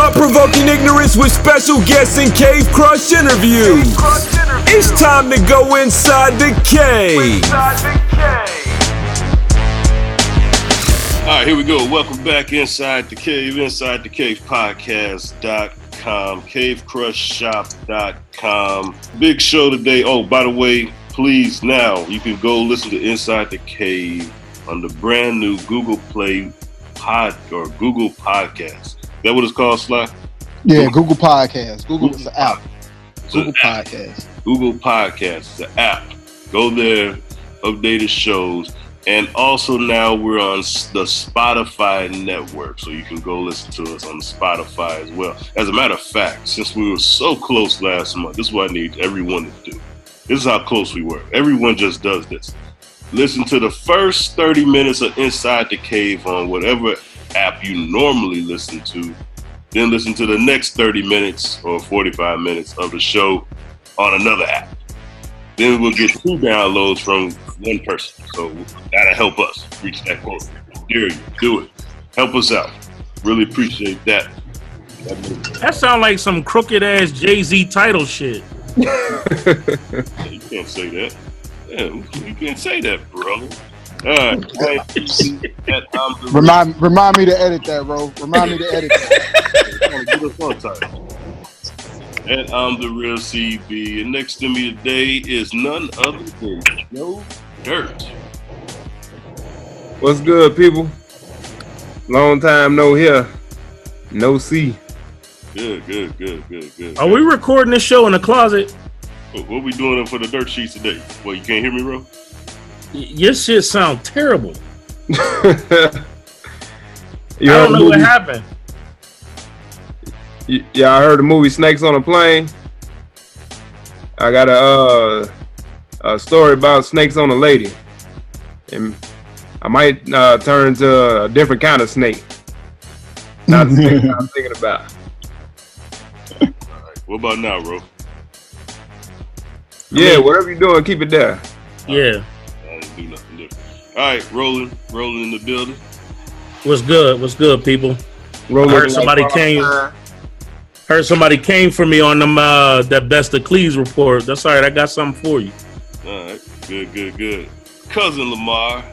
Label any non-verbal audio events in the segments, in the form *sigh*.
thought provoking ignorance with special guests and cave crush interviews. It's time to go inside the cave. All right, here we go. Welcome back inside the cave, inside the cave podcast.com, cavecrushshop.com. Big show today. Oh, by the way, please now you can go listen to Inside the Cave on the brand new Google Play Pod or Google Podcast. That what it's called, Sly? Yeah, Google Podcast. Google is the app. Google app. Podcast. Google Podcasts, the app. Go there, updated shows. And also now we're on the Spotify network, so you can go listen to us on Spotify as well. As a matter of fact, since we were so close last month, this is what I need everyone to do. This is how close we were. Everyone just does this. Listen to the first 30 minutes of Inside the Cave on whatever app you normally listen to. Then listen to the next 30 minutes or 45 minutes of the show on another app. Then we'll get two downloads from one person. So that'll help us reach that goal. Dare you, do it. Help us out. Really appreciate that. That sounds like some crooked ass Jay Z title shit. *laughs* You can't say that. Yeah, you can't say that, brother. All right. Hey, that I'm the Remind remind me to edit that, bro. Remind me to *laughs* edit that. Get on. And I'm the real CB. And next to me today is none other than Joe Dirt. What's good, people? Long time no here, no see. Good, good, good, good, good. Are we recording this show in the closet? What, what we doing for the dirt sheets today? Well, you can't hear me, bro? Y- Your shit sound terrible. *laughs* you I don't the know what happened. Y- y'all heard the movie Snakes on a Plane? I got a uh, a story about snakes on a lady, and I might uh, turn to a different kind of snake. Not the snake I'm *laughs* thinking about. All right. What about now, bro? Yeah, whatever you're doing, keep it there. Yeah. I didn't do nothing different. All right, rolling, rolling in the building. What's good? What's good, people? Roll I heard somebody like- came. Heard somebody came for me on them uh that best of Cleeze report. That's all right. I got something for you. All right, good, good, good. Cousin Lamar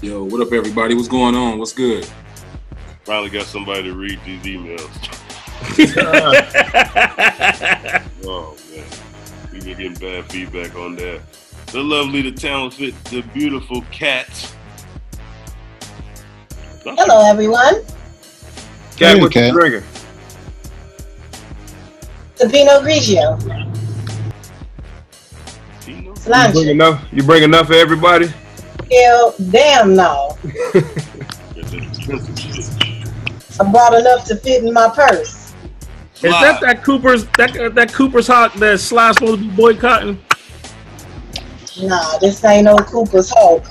Yo, what up, everybody? What's going on? What's good? finally got somebody to read these emails. *laughs* Oh man, we've been getting bad feedback on that. The lovely, the talented, the beautiful Kat. Hello, everyone. Kat, Hey, what you Kat. drinking? The Pinot Grigio. Tino? You bring enough? You bring enough for everybody? Hell, damn no. That's that expensive shit. I brought enough to fit in my purse. Is that that Cooper's that that Cooper's Hawk that Sly's supposed to be boycotting? Nah, this ain't no Cooper's Hawk.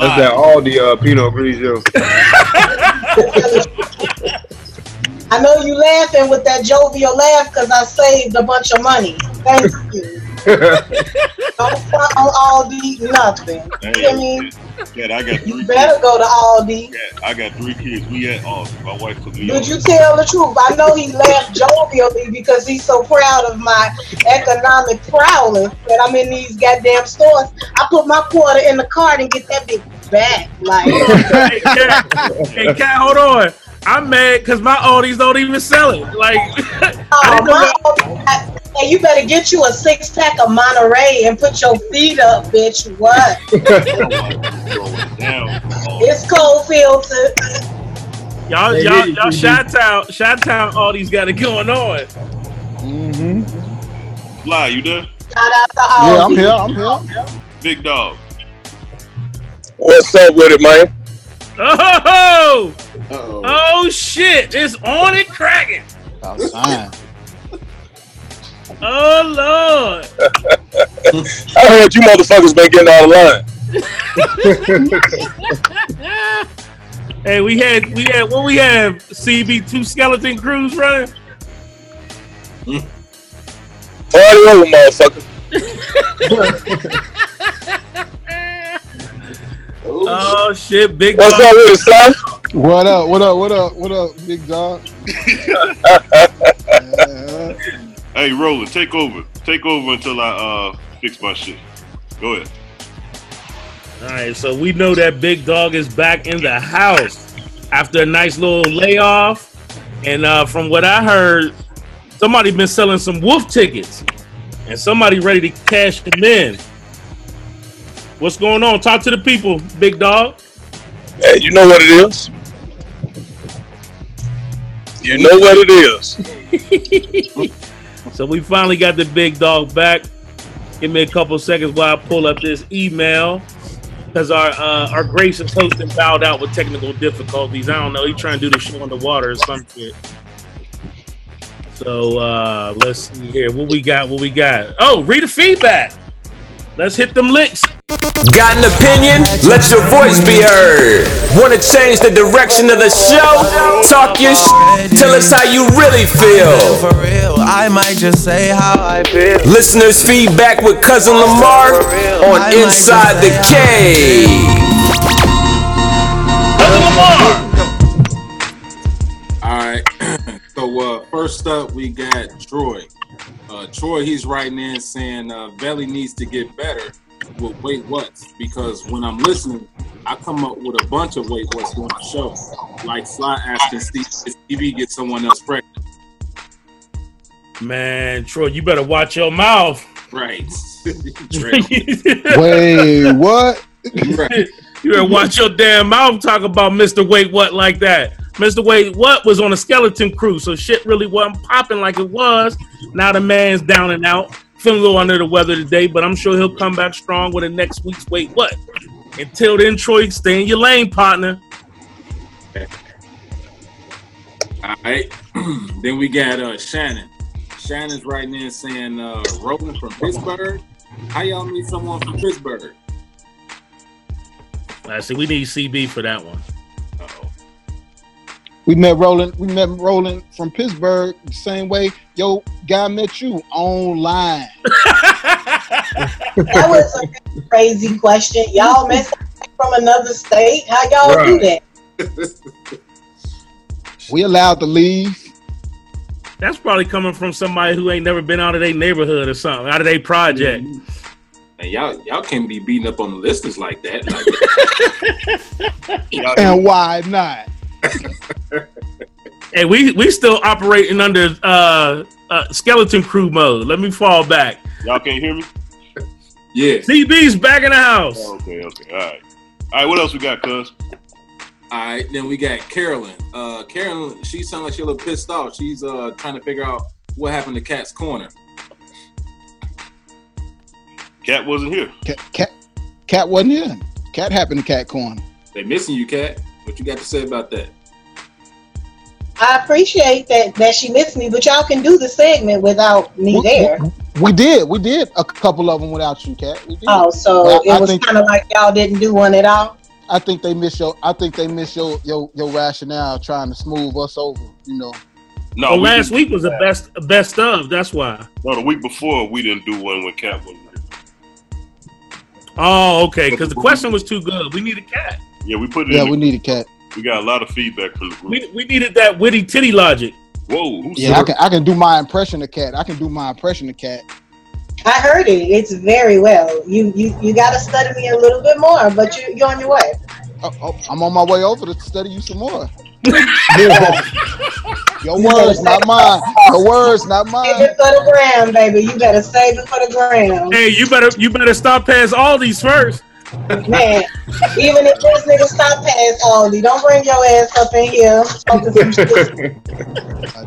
That's that the uh, Pinot Grigio. *laughs* I know you laughing with that jovial laugh because I saved a bunch of money. Thank you. *laughs* Don't front on Aldi nothing. Hey, I mean, Kat, I got three you kids. better go to Aldi. Kat, I got three kids. We at all. My wife took me. Did on. you tell the truth? I know he laughed jovially because he's so proud of my economic prowess that I'm in these goddamn stores. I put my quarter in the cart and get that bitch back. Like, *laughs* hey, Kat, hey, Kat, hold on. I'm mad because my Aldi's don't even sell it. Like, *laughs* I oh, didn't know my, that- hey, you better get you a six pack of Monterey and put your feet up, bitch. What? Going *laughs* down. It's cold filtered. y'all, Hey, y'all, hey, y'all, hey, shot town, shot town, Aldi's got it going on. Mm-hmm. Fly, you there? Shout out to Yeah, I'm Aldi. here. I'm here. Big dawg. What's up with it, man? Oh, Uh-oh. oh shit! It's on and cracking. About time. Oh lord! *laughs* I heard you motherfuckers been getting out of line. *laughs* hey, we had we had what we have CB two skeleton crews running. Party over, motherfucker. *laughs* Oh shit, big What's dog. up with it, son? What up? What up? What up? What up, big dawg? Yeah. Hey, Roland, take over. Take over until I uh fix my shit. Go ahead. All right, so we know that Big Dawg is back in the house after a nice little layoff, and uh, from what I heard, somebody been selling some wolf tickets, and somebody ready to cash them in. What's going on? Talk to the people, Big Dawg. Hey, you know what it is. You know what it is. *laughs* So we finally got the Big Dawg back. Give me a couple seconds while I pull up this email. Because our uh, our gracious host and bowed out with technical difficulties. I don't know. He trying to do the show on the water or some shit. So uh, let's see here. What we got? What we got? Oh, read the feedback. Let's hit them licks. Got an opinion? Let your voice be heard. Want to change the direction of the show? Talk your sh- Tell us how you really feel. For real, I might just say how I feel. Listeners' feedback with Cousin Lamar on Inside the Cave. Cousin Lamar! All right. *clears throat* so uh, first up, we got Troy. Uh, Troy, he's writing in saying uh, Belly needs to get better with wait what's because when I'm listening, I come up with a bunch of wait what's on the show, like Sly asking Steve if Stevie get someone else pregnant. Man, Troy, you better watch your mouth. Right. *laughs* Wait, what? right. You better watch your damn mouth talk about Mr. Wait What like that. Mr. Wait What was on a skeleton crew, so shit really wasn't popping like it was. Now the man's down and out, feeling a little under the weather today, but I'm sure he'll come back strong with the next week's Wait What. Until then, Troy, stay in your lane, partner. All right. *clears throat* then we got uh, Shannon. Shannon's writing in saying, uh, Roland from Pittsburgh. How y'all meet someone from Pittsburgh? I see we need CB for that one. Uh-oh. We met Roland. We met Roland from Pittsburgh the same way. Yo, guy met you online. That was a crazy question. Y'all met from another state. How y'all do that? *laughs* We allowed to leave. That's probably coming from somebody who ain't never been out of their neighborhood or something, out of their project. Mm-hmm. And y'all, y'all can't be beating up on the listeners like that. *laughs* Like, *laughs* And why not? *laughs* Hey, we we still operating under uh, uh skeleton crew mode. Let me fall back. Y'all can't hear me? yeah. CB's back in the house. Oh, okay, okay, all right. All right, what else we got, cuz? All right. Then we got Carolyn. Uh, Carolyn, she sounds like she's a little pissed off. She's uh trying to figure out what happened to Kat's Corner. Kat wasn't here. Kat, Kat, Kat wasn't here. Kat happened to Kat corner. They missing you, Kat. What you got to say about that? I appreciate that that she missed me, but y'all can do the segment without me We- there. We, we did. We did a couple of them without you, Kat. We did. Oh, so Well, I it was think- kind of like y'all didn't do one at all. I think they miss your. I think they miss your your your rationale trying to smooth us over. You know. No, well, we last week was the best best of. That's why. No, the week before we didn't do one when Kat wasn't. Oh, okay. Because the question was too good. We need a cat. Yeah, we put it. Yeah, in we the- need a cat. we got a lot of feedback from the group. We, we needed that witty titty logic. Whoa, who Yeah, I can. I can do my impression of Kat. I can do my impression of Kat. I heard it. It's very well. You you you got to study me a little bit more, but you you're on your way. Oh, oh, I'm on my way over to study you some more. *laughs* *laughs* Your words, not mine. Your words, not Save mine. it for the gram, baby. You better save it for the gram, Hey, you better you better stop past all these first. Man. Even if this nigga stop past Aldi, don't bring your ass up in here. talking some shit.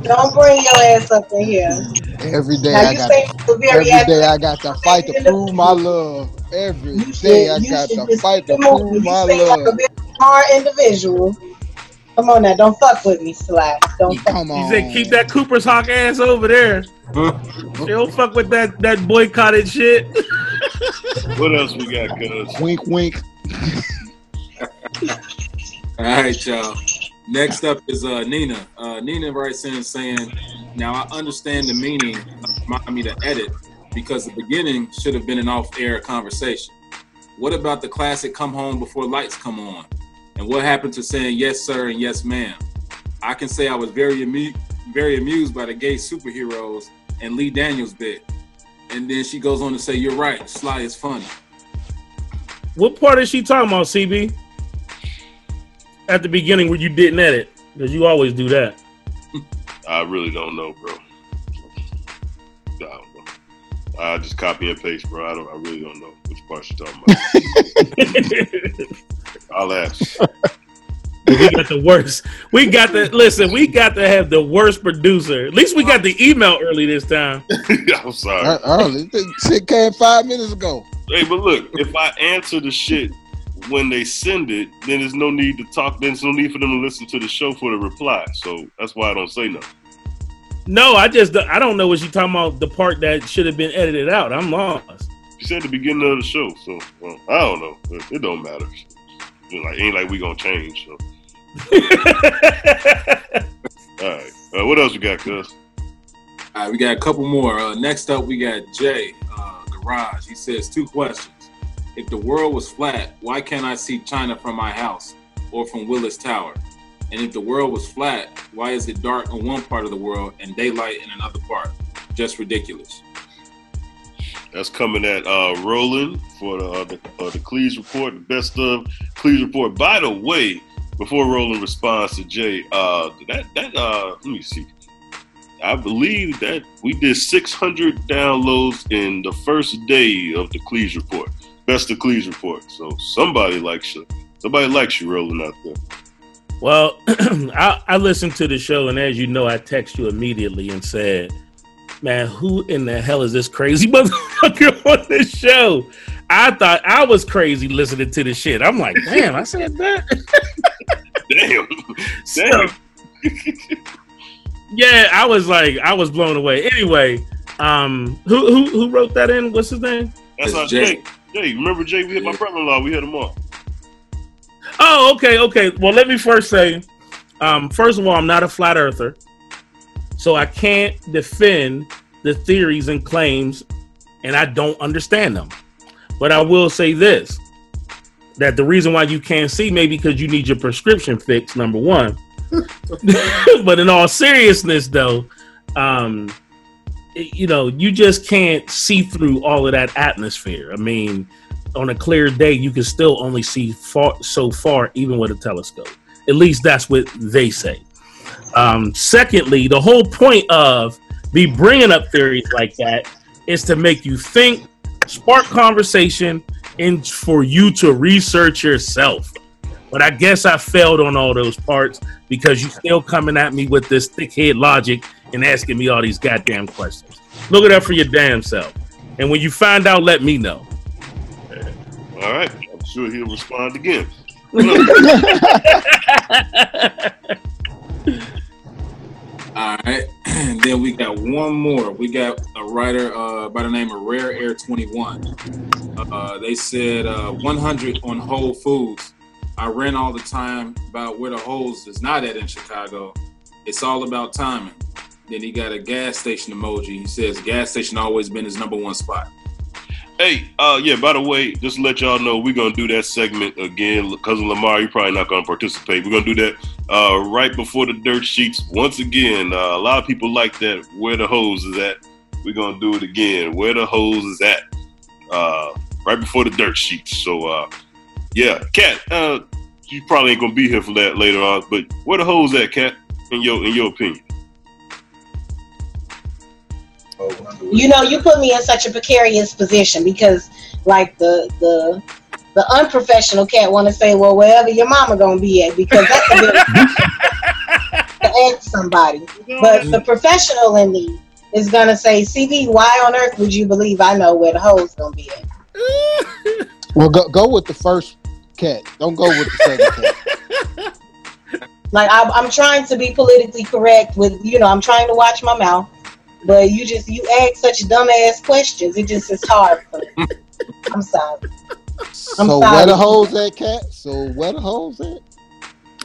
Don't bring your ass up in here. Every day Now I got. say you very Every day. I got to fight to prove my love. Every day should- I got to fight to prove my like a love. smart individual. Come on now, don't fuck with me, Sly. Don't fuck. Come He on. said, "Keep that Cooper's Hawk ass over there. *laughs* They don't fuck with that that boycotted shit." *laughs* What else we got, cuz? Wink, wink. *laughs* All right, y'all. Next up is uh, Nina. Uh, Nina writes in saying, "Now I understand the meaning of remind me to edit because the beginning should have been an off-air conversation. What about the classic "Come home before lights come on"? And what happened to saying yes, sir, and yes, ma'am? I can say I was very amu- very amused by the gay superheroes and Lee Daniels bit. And then she goes on to say, "You're right. Sly is funny." What part is she talking about, CB? At the beginning where you didn't edit, because you always do that. *laughs* I really don't know, bro. I don't know. I just copy and paste, bro. I don't. I really don't know which part she's talking about. *laughs* I'll ask. *laughs* we got the worst. We got the listen. We got to have the worst producer. At least we got the email early this time. *laughs* I'm sorry. Early. This Shit came five minutes ago. Hey, but look, if I answer the shit when they send it, then there's no need to talk. Then there's no need for them to listen to the show for the reply. So that's why I don't say nothing. No, I just I don't know what you're talking about. The part that should have been edited out. I'm lost. You said the beginning of the show, so well, I don't know. It, it don't matter. You know, like ain't like we gonna change. So. *laughs* All right. Uh, what else we got, Cuz? All right, we got a couple more. Uh, next up, we got Jay uh, Garage. He says two questions. If the world was flat, why can't I see China from my house or from Willis Tower? And if the world was flat, why is it dark in one part of the world and daylight in another part? Just ridiculous. That's coming at uh, Roland for the uh, the, uh, the report, the best of Cleeze report. By the way, before Roland responds to Jay, uh, that that uh, let me see. I believe that we did 600 downloads in the first day of the Cleeze report, best of Cleeze report. So somebody likes you. Somebody likes you, Roland out there. Well, *clears throat* I, I listened to the show, and as you know, I text you immediately and said, "Man, who in the hell is this crazy *laughs* motherfucker on this show?" I thought I was crazy listening to the shit. I'm like, damn, I said that. *laughs* Damn, *laughs* So, damn. yeah, I was like, I was blown away. Anyway, um, who who who wrote that in? What's his name? That's It's our Jay. Jay. Jay, remember Jay? We hit my brother-in-law. We hit him up. Oh, okay, okay. Well, let me first say, um, first of all, I'm not a flat earther, so I can't defend the theories and claims, and I don't understand them. But I will say this: that the reason why you can't see maybe because you need your prescription fixed. Number one, *laughs* but in all seriousness, though, um, you know, you just can't see through all of that atmosphere. I mean, on a clear day, you can still only see far so far, even with a telescope. At least that's what they say. Um, secondly, the whole point of me bringing up theories like that is to make you think, spark conversation, and for you to research yourself. But I guess I failed on all those parts because you're still coming at me with this thick head logic and asking me all these goddamn questions. Look it up for your damn self. And when you find out, let me know. All right. I'm sure he'll respond again. *laughs* *laughs* *laughs* All right. And *clears throat* then we got one more. We got a writer uh, by the name of Rare Air 21. Uh, they said uh, 100 on Whole Foods. I ran all the time about where the holes is not at in Chicago. It's all about timing. Then he got a gas station emoji. He says gas station always been his number one spot. Hey, uh, yeah. By the way, just to let y'all know, we're gonna do that segment again. Cousin Lamar, you're probably not gonna participate. We're gonna do that uh, right before the dirt sheets once again. Uh, a lot of people like that. Where the hose is at? We're gonna do it again. Where the hose is at? Uh, right before the dirt sheets. So, uh, yeah, Cat. Uh, you probably ain't gonna be here for that later on. But where the hose at, Cat? In your in your opinion? You know, you put me in such a precarious position because, like the the the unprofessional Kat want to say, well, wherever your mama gonna be at, because that's a bit *laughs* to ask somebody. Mm-hmm. But the professional in me is gonna say, CV, why on earth would you believe I know where the hole's gonna be at? *laughs* Well, go go with the first Kat. Don't go with the second Kat. *laughs* Like I'm, I'm trying to be politically correct with, you know, I'm trying to watch my mouth, but you just you ask such dumbass questions. It just is hard. For me. *laughs* I'm sorry. I'm so sorry. where the holes at, Kat? So where the holes at?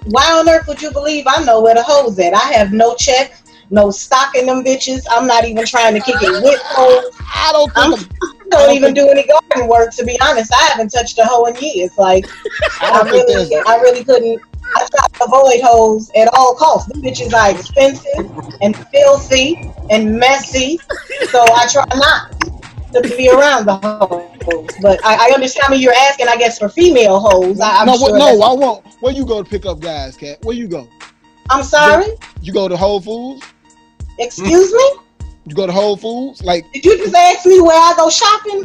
Why on earth would you believe I know where the hoes at? I have no check, no stock in them bitches. I'm not even trying to kick it with hoes. I don't I'm, *laughs* think don't even do any garden work. To be honest, I haven't touched a hoe in years. Like I I really. I really couldn't. I try to avoid hoes at all costs. These bitches are expensive and filthy and messy, so I try not to be around the hoes. But I, I understand what you're asking. I guess for female hoes, I, I'm no, sure. what, no, I won't. Where you go to pick up guys, Kat? Where you go? I'm sorry. You go to Whole Foods? Excuse me. You go to Whole Foods? Like, Did you just ask me where I go shopping?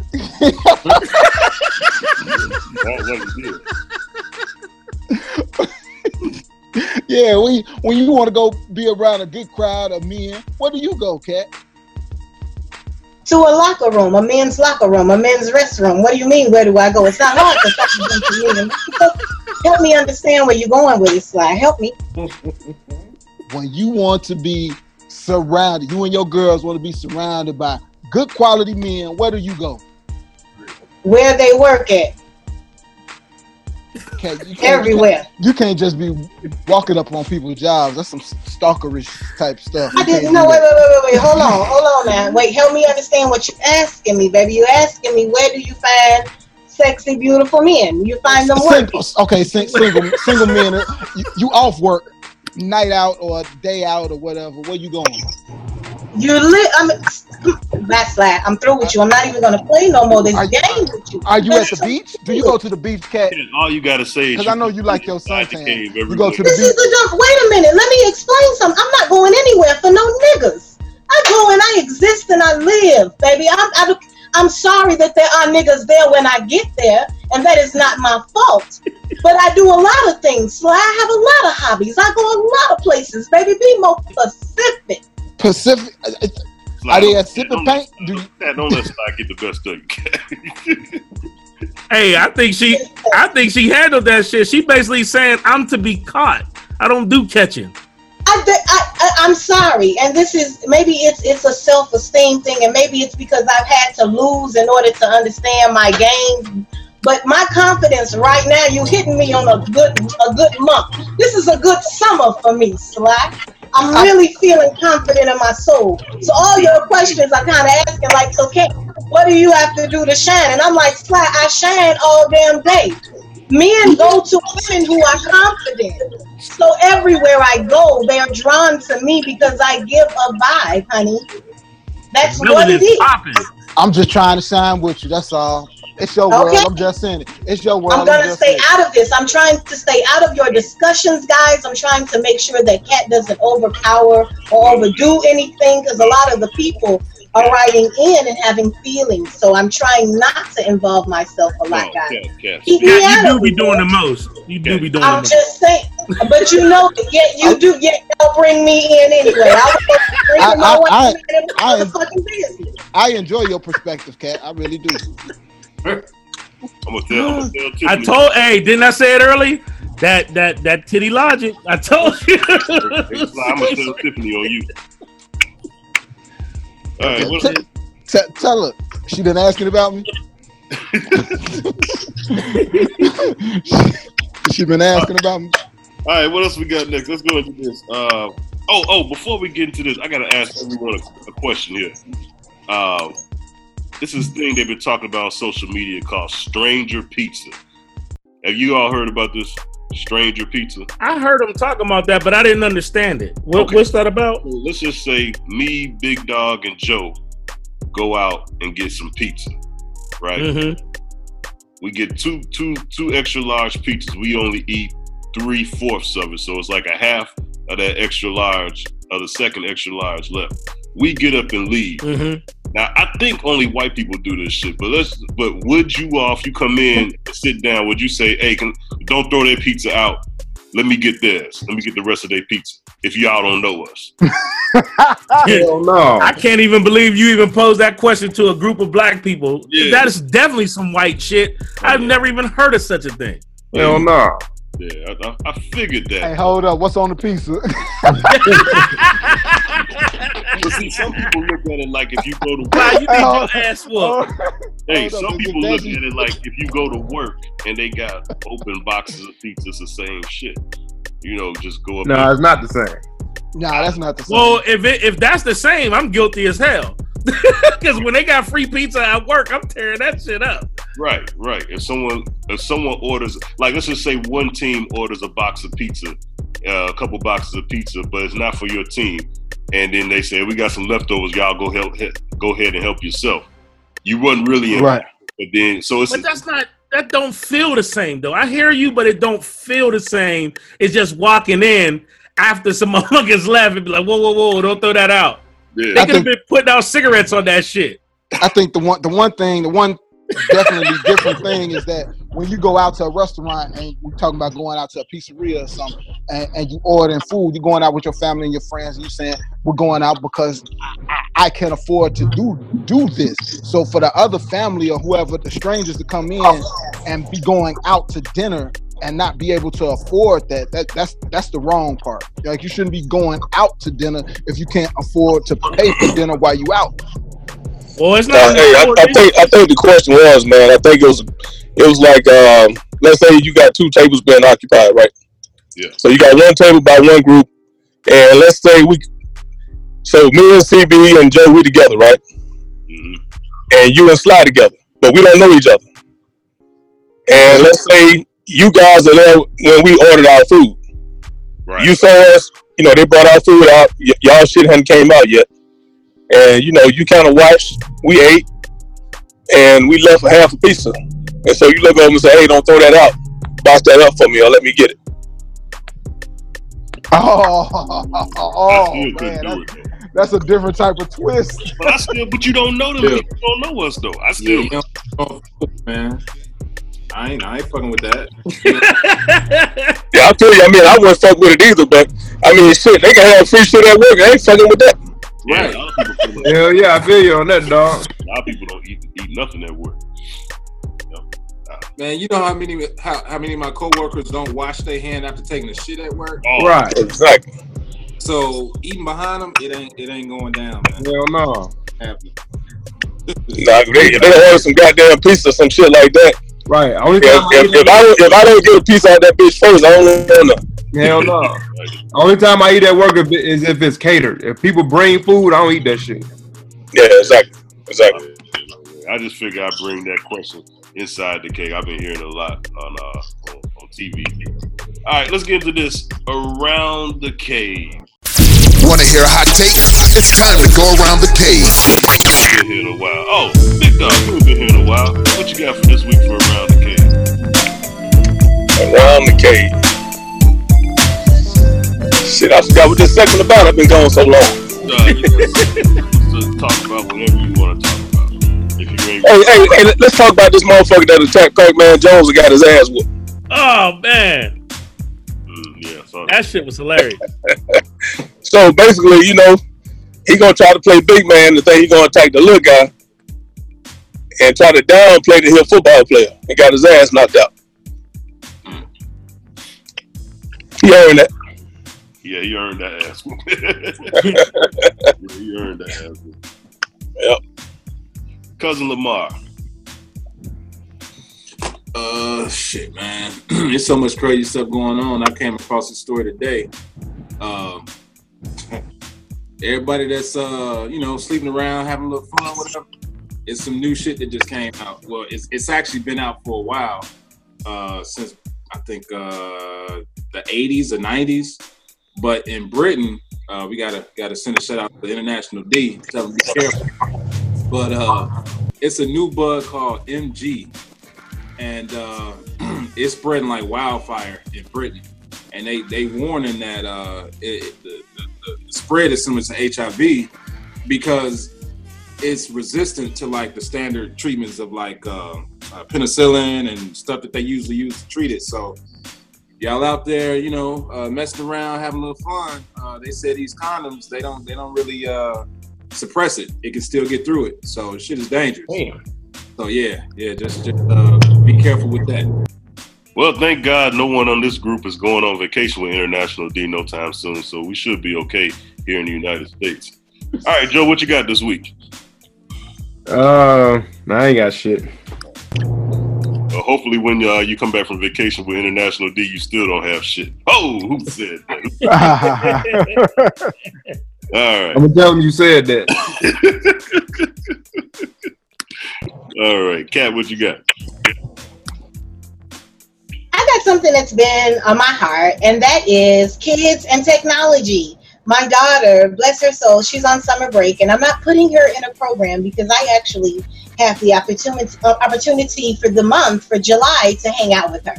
*laughs* That wasn't good. yeah, when you, when you want to go be around a good crowd of men, where do you go, Kat? To a locker room, a men's locker room, a men's restroom. What do you mean? Where do I go? It's not hard to find them to. Help me understand where you're going with this, slide. Help me. *laughs* When you want to be surrounded, you and your girls want to be surrounded by good quality men, where do you go? Where they work at? Kat, you can't, Everywhere. You can't just be walking up on people's jobs. That's some stalkerish type stuff. I didn't can't know. Wait, wait, wait, wait, wait. Hold on, hold on now. Wait, help me understand what you're asking me, baby. You're asking me where do you find sexy, beautiful men? You find them working. Sing- okay, sing, single single men. You, you off work, night out or day out or whatever. Where you going? You live. I'm flat. I'm through with you. I'm not even gonna play no more this Are- game with you. Are you at the beach? Do you go to the beach, Kat? All you gotta say is Because I know you like your inside the suntan. You go to the This is beach. the dump. Wait a minute. Let me explain something. I'm not going anywhere for no niggas. I go and I exist and I live, baby. I'm, I, I'm sorry that there are niggas there when I get there, and that is not my fault. But I do a lot of things. So I have a lot of hobbies. I go a lot of places, baby. Be more specific. Pacific. uh, uh, Are they don't- at sipping don't- paint? Do you, Slide, Don't let Slide get the best of you. *laughs* Hey, I think she, I think she handled that shit. She basically saying, "I'm to be caught. I don't do catching." I, I, I, I'm sorry, and this is maybe it's it's a self esteem thing, and maybe it's because I've had to lose in order to understand my game. But my confidence right now, you hitting me on a good a good month. This is a good summer for me, Sly. I'm really feeling confident in my soul. So all your questions are kind of asking like, okay, what do you have to do to shine? And I'm like, Sly, I shine all damn day. Men go to women who are confident. So everywhere I go, they're drawn to me because I give a vibe, honey. That's what it is. popping. I'm just trying to shine with you. That's all. It's your world. I'm just saying it. It's your world. I'm gonna just stay saying out of this. I'm trying to stay out of your discussions, guys. I'm trying to make sure that Kat doesn't overpower or overdo anything because a lot of the people are writing in and having feelings. So I'm trying not to involve myself a lot, oh, guys. Kat, Kat. Keep me Yeah, out you of do be doing boy. the most. You do be doing the I'm most. just saying, but you know, yet you do, yet y'all bring me in anyway. I was I- I- I- I- my motherfucking business. I enjoy your perspective, Kat. I really do. I'm gonna tell. I'm gonna tell Tiffany. I told, hey, didn't I say it early? That that that titty logic. I told you. I'm gonna tell Tiffany on you. All right. What, T- t- tell her. She been asking about me. *laughs* she been asking about me. all right. What else we got next? Let's go into this. Uh, oh, oh. Before we get into this, I gotta ask everyone a, a question here. Um, this is thing they've been talking about on social media called Stranger Pizza. Have you all heard about this Stranger Pizza? I heard them talking about that, but I didn't understand it. What, Okay. What's that about? Well, let's just say me, Big Dawg, and Joe go out and get some pizza, right? Mm-hmm. We get two two two extra large pizzas. We only eat three fourths of it, so it's like a half of that extra large of the second extra large left. We get up and leave. Mm-hmm. Now I think only white people do this shit, but let's. But would you, uh, if you come in sit down, would you say, "Hey, can, don't throw that pizza out. Let me get theirs. Let me get the rest of their pizza." If y'all don't know us, *laughs* Hell no. I can't even believe you even posed that question to a group of black people. Yeah. That is definitely some white shit. I've never even heard of such a thing. Hell no. yeah, I, I, I figured that. Hey, hold up. What's on the pizza? *laughs* *laughs* But see, some people look at it like if you go to Why you need *laughs* Oh. your ass whooped? Hey, Hold up, some people look at it like if you go to work and they got open boxes of pizza, it's the same shit. You know, just go up. No, there. it's not the same. nah, that's not the same. Well, if it, if that's the same, I'm guilty as hell. *laughs* Because when they got free pizza at work, I'm tearing that shit up. Right, right. If someone if someone orders like let's just say one team orders a box of pizza, uh, a couple boxes of pizza, but it's not for your team, and then they say we got some leftovers, y'all go help he- go ahead and help yourself. You wasn't really in, Right. but then so it's But that's not that don't feel the same though. I hear you, but it don't feel the same. It's just walking in after some *laughs* motherfuckers left and be like, whoa, whoa, whoa, don't throw that out. They yeah, I could have been putting out cigarettes on that shit. I think the one the one thing the one definitely different thing is that when you go out to a restaurant and we're talking about going out to a pizzeria or something and, and you ordering food, you're going out with your family and your friends and you saying we're going out because I, I can afford to do do this. So for the other family or whoever the strangers to come in and be going out to dinner and not be able to afford that, that that's that's the wrong part. Like you shouldn't be going out to dinner if you can't afford to pay for dinner while you out. Well, it's Uh, not. hey, I, I think I think the question was, man. I think it was it was like, um, let's say you got two tables being occupied, right? Yeah. So you got one table by one group, and let's say we, so me and CB and Joe we together, right? mhm. And you and Sly together, but we don't know each other. And let's say you guys are there when we ordered our food. right. You saw us, you know, they brought our food out. Y- y'all shit hadn't came out yet. And, you know, you kind of watched, we ate, and we left a half a pizza. And so you look over and say, hey, don't throw that out. Box that up for me or let me get it. *laughs* Oh, I oh man, couldn't that's, it. that's a different type of twist. But I still, but you don't know them. Yeah. You don't know us though. I still, you know, man. I ain't, I ain't fucking with that. *laughs* Yeah, I'll tell you, I mean, I wouldn't fuck with it either, but I mean, shit, they can have free shit at work. I ain't fucking with that. yeah. Right. A lot of people, feel like- Hell yeah, I feel you on that, dog. a lot of people don't eat eat nothing at work. Man, you know how many how, how many of my coworkers don't wash their hand after taking a shit at work? Oh, Right. Exactly. So eating behind them, it ain't it ain't going down, man. Hell no. Happening. Nah, if they, if they order some goddamn pizza or some shit like that, Right. Only if, I if, if I don't if I don't get a piece out of that bitch first, I don't want to. hell no. Only time I eat at work if it- is if it's catered. If people bring food, I don't eat that shit. Yeah, exactly, exactly. I just figure I bring that question inside the cake. I've been hearing a lot on uh on, on TV. All right, let's get into this around the cave. Want to hear a hot take? It's time to go around the cave. Been here in a while. Oh, Big Dawg, you been here in a while. What you got for this week for around the cave? Around the cave. Shit, I forgot what this segment about. I've been gone so long. Uh, you *laughs* just, just talk about whatever you want to talk about. If you ain't Hey, hey, hey, let's talk about this motherfucker that attacked Pacman Jones and got his ass whooped. oh man, Mm, yeah, so that shit was hilarious. *laughs* So basically, you know, he gonna try to play big man and think he gonna attack the little guy and try to downplay the hill football player and got his ass knocked out. He earned that. yeah, you earned that ass. *laughs* *laughs* yeah, you earned that ass. Yep. Cousin Lamar. Uh, shit, man. *clears throat* There's so much crazy stuff going on. I came across this story today. Um, everybody that's uh, you know, sleeping around, having a little fun, whatever. It's some new shit that just came out. Well, it's it's actually been out for a while, uh, since I think uh the 80s or 90s. But in Britain, uh, we gotta gotta send a shout out to the International D. Tell them be careful. But uh, it's a new bug called MG and uh, *clears throat* it's spreading like wildfire in Britain. And they they warning that uh, it, the, the, the spread is similar to HIV because it's resistant to like the standard treatments of like uh, uh, penicillin and stuff that they usually use to treat it. So y'all out there, you know, uh, messing around, having a little fun. Uh, they say these condoms they don't they don't really uh, suppress it. It can still get through it. So shit is dangerous. So yeah, yeah, just just uh, be careful with that. Well, thank God no one on this group is going on vacation with International D no time soon, so we should be okay here in the United States. All right, Joe, what you got this week? Uh, I ain't got shit. Uh, hopefully, when uh, you come back from vacation with International D, you still don't have shit. Oh, who said that? *laughs* *laughs* *laughs* All right. I'm gonna tell him you said that. *coughs* All right. Kat, what you got? I got something that's been on my heart, and that is kids and technology. My daughter, bless her soul, she's on summer break, and I'm not putting her in a program because I actually have the opportunity uh, opportunity for the month for July to hang out with her.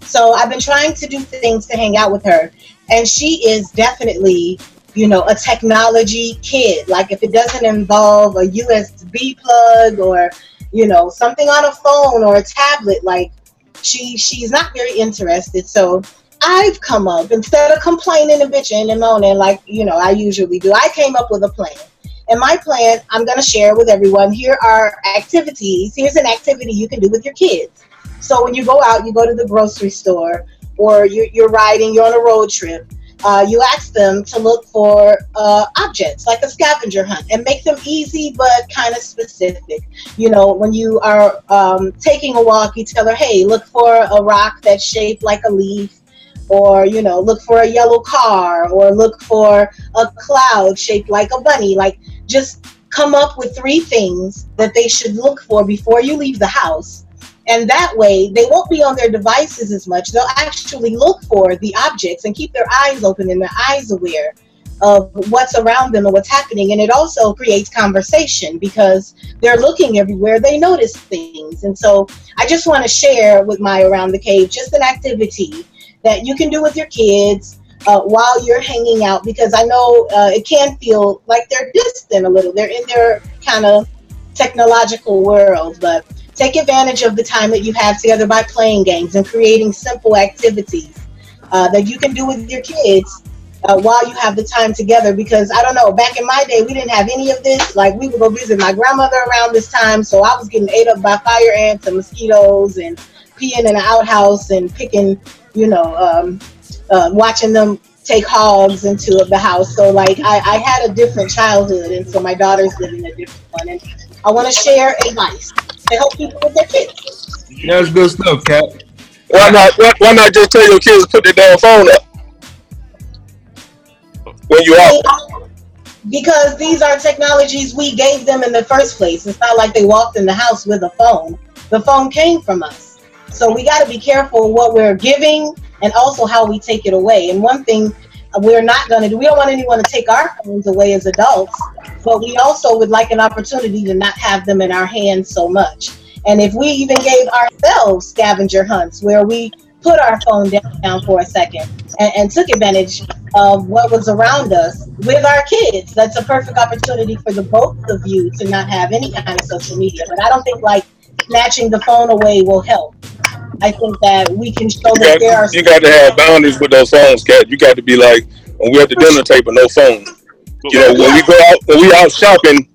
So I've been trying to do things to hang out with her, and she is definitely, you know, a technology kid. Like if it doesn't involve a USB plug or, you know, something on a phone or a tablet, like she she's not very interested. So I've come up instead of complaining and bitching and moaning like you know I usually do. I came up with a plan. And my plan, I'm going to share with everyone. Here are activities. Here's an activity you can do with your kids. So when you go out, you go to the grocery store, or you're, you're riding, you're on a road trip. Uh, you ask them to look for uh, objects like a scavenger hunt and make them easy but kind of specific. You know, when you are um, taking a walk, you tell her, hey, look for a rock that's shaped like a leaf or you know look for a yellow car or look for a cloud shaped like a bunny like just come up with three things that they should look for before you leave the house and that way they won't be on their devices as much. They'll actually look for the objects and keep their eyes open and their eyes aware of what's around them and what's happening. And it also creates conversation because they're looking everywhere. They notice things. And so i just want to share with my around the cave just an activity that you can do with your kids uh, while you're hanging out because I know uh, it can feel like they're distant a little. They're in their kind of technological world, but take advantage of the time that you have together by playing games and creating simple activities uh, that you can do with your kids uh, while you have the time together. Because I don't know, back in my day, we didn't have any of this. Like we would go visit my grandmother around this time, so I was getting ate up by fire ants and mosquitoes and peeing in an outhouse and picking, you know, um, uh, watching them take hogs into the house. So like I, I had a different childhood, and so my daughter's living a different one. And I want to share advice to help people with their kids. That's good stuff, Cap. Why not? Why, why not just tell your kids to put their damn phone up when you out? Because these are technologies we gave them in the first place. It's not like they walked in the house with a phone. The phone came from us. So we got to be careful what we're giving and also how we take it away. And one thing we're not going to do, we don't want anyone to take our phones away as adults, but we also would like an opportunity to not have them in our hands so much. And if we even gave ourselves scavenger hunts where we put our phone down for a second and, and took advantage of what was around us with our kids, that's a perfect opportunity for the both of you to not have any kind of social media. But I don't think like snatching the phone away will help. I think that we can show You that there are you got to have boundaries with those phones, cat. You got to be like when we at the dinner table, no phone. You know, when we go out, when we out shopping,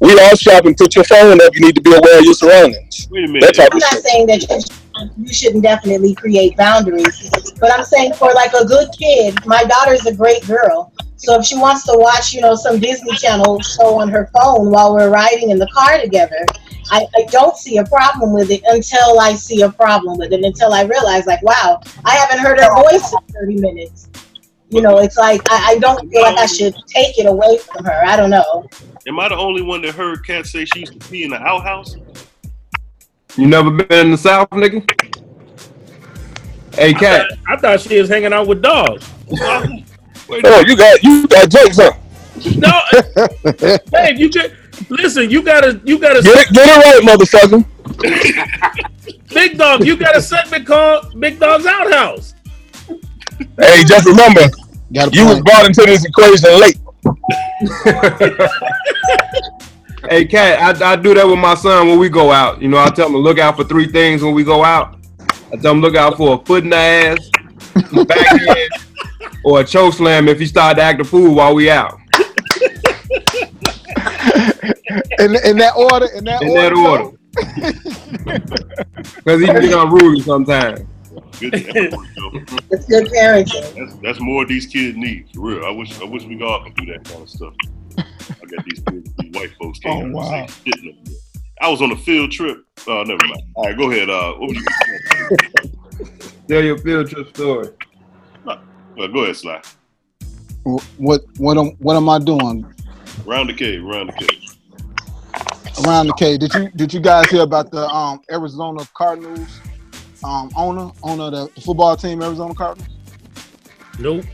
we out shopping. Put your phone up. You need to be aware of your surroundings. Wait a minute. That type I'm of not shit. saying that you, you shouldn't definitely create boundaries, but I'm saying for like a good kid, my daughter's a great girl. So if she wants to watch, you know, some Disney Channel show on her phone while we're riding in the car together, I, I don't see a problem with it until I see a problem with it, until I realize, like, wow, I haven't heard her voice in 30 minutes. You know, it's like I, I don't feel like I should take it away from her. I don't know. Am I the only one that heard Kat say she used to pee in the outhouse? You never been in the South, nigga? Hey, Kat. I thought she was hanging out with dogs. *laughs* Oh, you got you got jokes, huh? No, *laughs* Dave, you just listen. You gotta, you gotta. Get it, get it right, motherfucker. *laughs* Big dawg, you got a segment called Big Dawg's Outhouse. Hey, just remember, you was brought into this equation late. *laughs* Hey, Kat, I, I do that with my son when we go out. You know, I tell him to look out for three things when we go out. I tell him look out for a foot in the ass, a backhand, or a choke slam if he start to act a fool while we out. *laughs* in, in that order, in that In order. that order. *laughs* Because he be unruly sometimes. Good, that worked, though. It's good parenting. That's, that's more these kids need, for real. I wish I wish we all could do that kind of stuff. I got these, kids, these white folks Oh, can't wow. say shit no more. I was on a field trip. Oh, never mind. All right, go ahead. Uh, what was you Tell your field trip story. Well, go ahead, Sly. What what am what am I doing Round the cave, round the cave. around the K? Did you did you guys hear about the um Arizona Cardinals um owner owner of the, the football team Arizona Cardinals? Nope.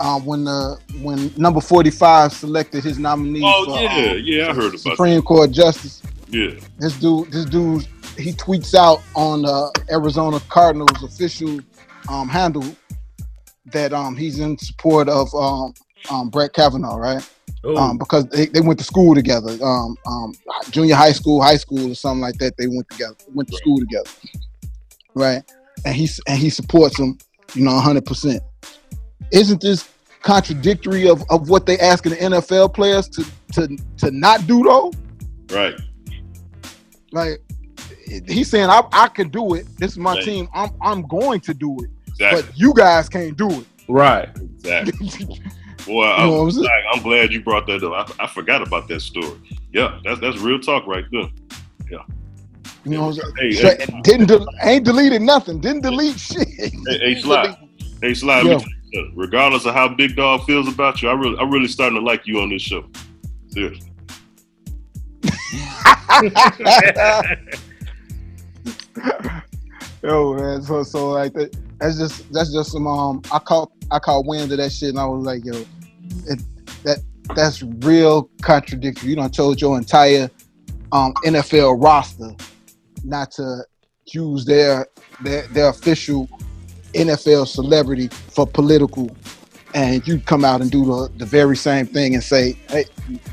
Um, when the when number forty five selected his nominee Oh for yeah, um, yeah, I heard about Supreme Court justice. Yeah. This dude, this dude, he tweets out on the Arizona Cardinals official um, handle that um, he's in support of um, um, Brett Kavanaugh, right? Oh, Um, because they, they went to school together, um, um, junior high school, high school, or something like that. They went together, went to school together, right? And he and he supports him, you know, hundred percent. Isn't this contradictory of, of what they asking the NFL players to to to not do though? Right. Like he's saying, I, I can do it. This is my Right. team. I'm I'm going to do it, Exactly. but you guys can't do it. Right. Exactly. *laughs* Boy, You I'm, know I'm saying? I'm glad you brought that up. I, I forgot about that story. Yeah, that's that's real talk right there. Yeah. You know, what I'm saying? hey, Straight- didn't del- ain't deleted nothing. Didn't delete shit. hey, hey Sly. Hey Sly, let me Yo. tell you something. regardless of how Big Dawg feels about you, I really I'm really starting to like you on this show. Seriously. *laughs* Yo, man. So so like that. That's just that's just some um. I caught I caught wind of that shit, and I was like, yo, it, that that's real contradictory. You don't told your entire um NFL roster not to use their their their official NFL celebrity for political, and you come out and do the, the very same thing and say, hey,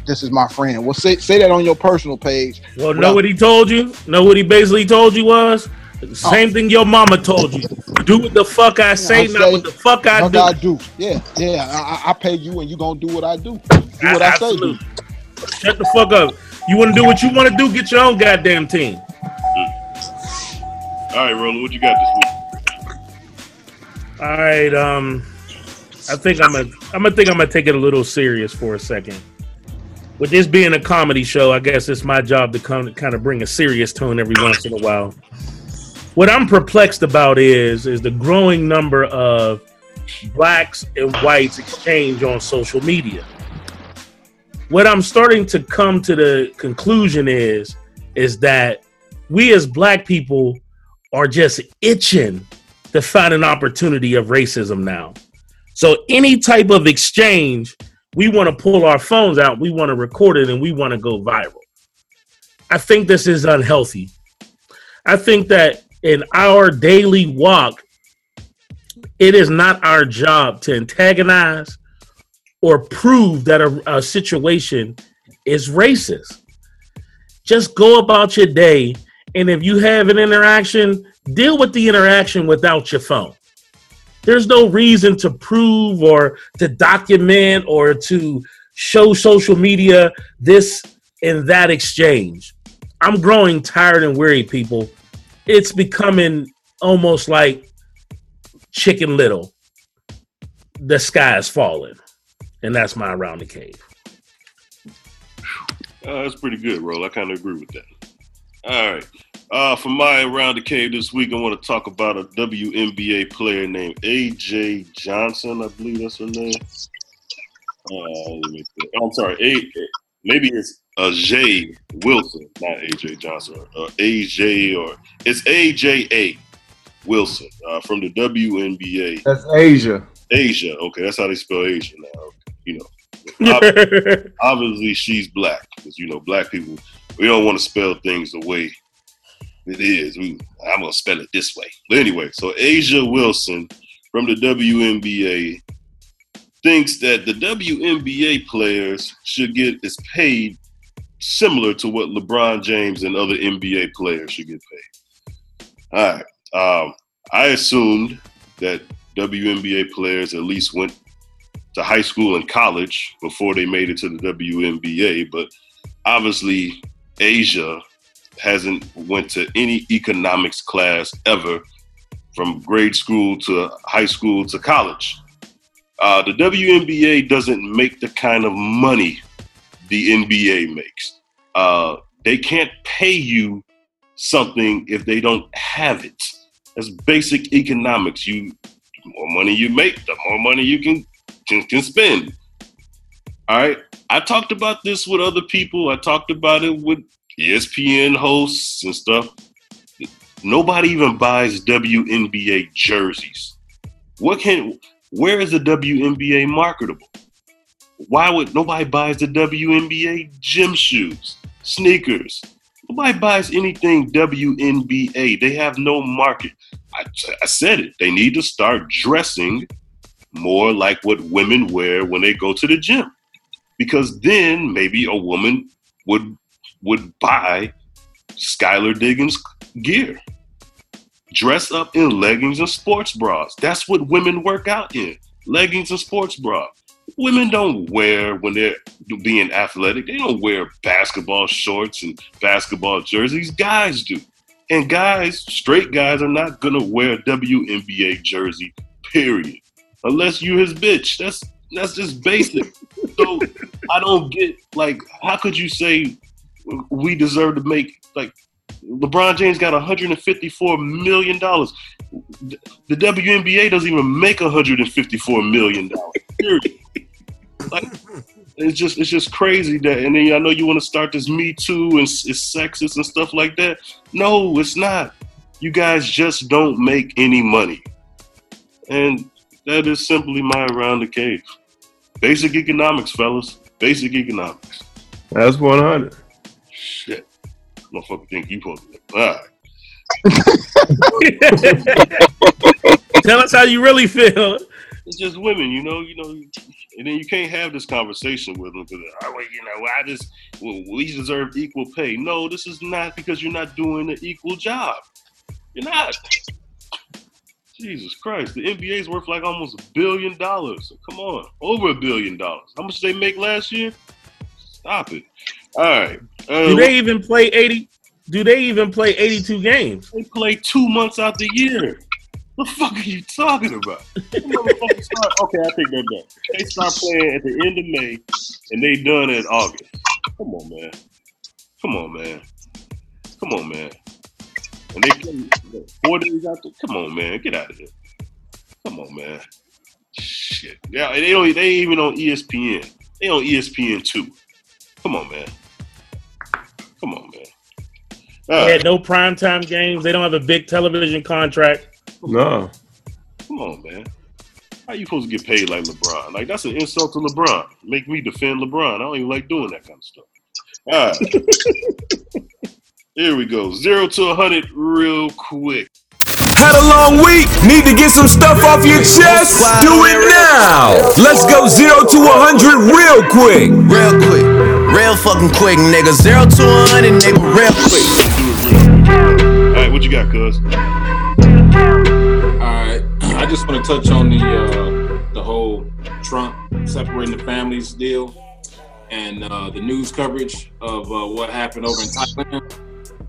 this is my friend. Well, say say that on your personal page. well, know what he told you? Know what he basically told you was? The Same thing your mama told you. Do what the fuck I say, I not say- what the fuck I do. I do. Yeah, yeah. I, I- I pay you, and you gonna do what I do. Do what I say. Do. Shut the fuck up. You want to do what you want to do? Get your own goddamn team. All right, Roller, what you got this week? All right. Um, I think I'm gonna. I'm gonna think I'm gonna take it a little serious for a second. With this being a comedy show, I guess it's my job to come kind of bring a serious tone every once in a while. What I'm perplexed about is is the growing number of blacks and whites exchange on social media. What I'm starting to come to the conclusion is is that we as black people are just itching to find an opportunity of racism now. So any type of exchange, we want to pull our phones out, we want to record it, and we want to go viral. I think this is unhealthy. I think that in our daily walk, it is not our job to antagonize or prove that a, a situation is racist. Just go about your day, and if you have an interaction, deal with the interaction without your phone. There's no reason to prove or to document or to show social media this and that exchange. I'm growing tired and weary, people. It's becoming almost like Chicken Little. The sky is falling. And that's my around the cave. Uh, that's pretty good, Roll. I kind of agree with that. All right. Uh, for my around the cave this week, I want to talk about a WNBA player named AJ Johnson. I believe that's her name. Uh, I'm sorry. A, maybe it's uh, Jay Wilson, not AJ Johnson. Or, uh, AJ or it's AJA Wilson uh, from the WNBA. That's Asia. Asia. Okay, that's how they spell Asia now. You know, *laughs* Ob- obviously she's black because you know black people we don't want to spell things the way it is. We, I'm gonna spell it this way. But anyway, so Asia Wilson from the WNBA thinks that the WNBA players should get is paid similar to what LeBron James and other NBA players should get paid. All right. Um, I assumed that WNBA players at least went to high school and college before they made it to the WNBA, but obviously Asia hasn't went to any economics class ever from grade school to high school to college. Uh, the WNBA doesn't make the kind of money the NBA makes. Uh, they can't pay you something if they don't have it. That's basic economics. You, the more money you make, the more money you can can, can spend. All right. I talked about this with other people. I talked about it with ESPN hosts and stuff. Nobody even buys WNBA jerseys. What can where is the WNBA marketable? Why would nobody buys the WNBA gym shoes, sneakers? Nobody buys anything WNBA. They have no market. I, I said it. They need to start dressing more like what women wear when they go to the gym. Because then maybe a woman would would buy Skylar Diggins gear. Dress up in leggings and sports bras. That's what women work out in. Leggings and sports bra. Women don't wear when they're being athletic. They don't wear basketball shorts and basketball jerseys. Guys do. And guys, straight guys are not gonna wear a WNBA jersey, period. Unless you his bitch. That's that's just basic. *laughs* so I don't get like how could you say we deserve to make like LeBron James got 154 million dollars. The WNBA doesn't even make 154 million dollars. Period. Like it's just it's just crazy that and then I know you want to start this Me Too and it's sexist and stuff like that. No, it's not. You guys just don't make any money. And that is simply my around the cave. Basic economics, fellas. Basic economics. That's 100. Shit. Motherfucker think you supposed to All right. *laughs* Tell us how you really feel. It's just women, you know, you know, and then you can't have this conversation with them because, oh, you know, I just, well, we deserve equal pay. No, this is not because you're not doing an equal job. You're not. Jesus Christ, the NBA is worth like almost a billion dollars. Come on, over a billion dollars. How much did they make last year? Stop it. All right. Uh, Do they even play 80? Do they even play 82 games? They play two months out the year. What the fuck are you talking about? *laughs* Start- okay, I take that back. They start playing at the end of May and they done in August. Come on, man. Come on, man. Come on, man. And they come four days after. Come on, man. Get out of here. Come on, man. Shit. Yeah, they don't. They ain't even on ESPN. They on ESPN too. Come on, man. Come on, man. All They right. had no primetime games. They don't have a big television contract. *laughs* No. Come on, man. How you supposed to get paid like LeBron? Like that's an insult to LeBron. Make me defend LeBron. I don't even like doing that kind of stuff. All right. *laughs* Here we go. Zero to a hundred real quick. Had a long week? Need to get some stuff off your chest? Do it now! Let's go 0 to a 100 real quick! Real quick. Real fucking quick, nigga. Zero to a hundred, nigga. Real quick. All right, what you got, cuz? All right, I just want to touch on the uh, the whole Trump separating the families deal and uh, the news coverage of uh, what happened over in Thailand.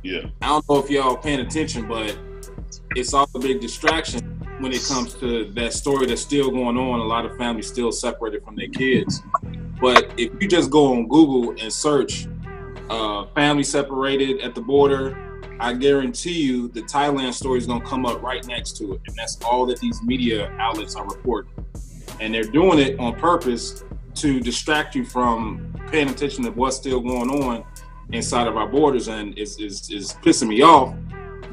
Yeah. I don't know if y'all paying attention, but it's all a big distraction when it comes to that story that's still going on. A lot of families still separated from their kids. But if you just go on Google and search uh, family separated at the border, I guarantee you the Thailand story is going to come up right next to it. And that's all that these media outlets are reporting. And they're doing it on purpose to distract you from paying attention to what's still going on inside of our borders. And it's, it's, it's pissing me off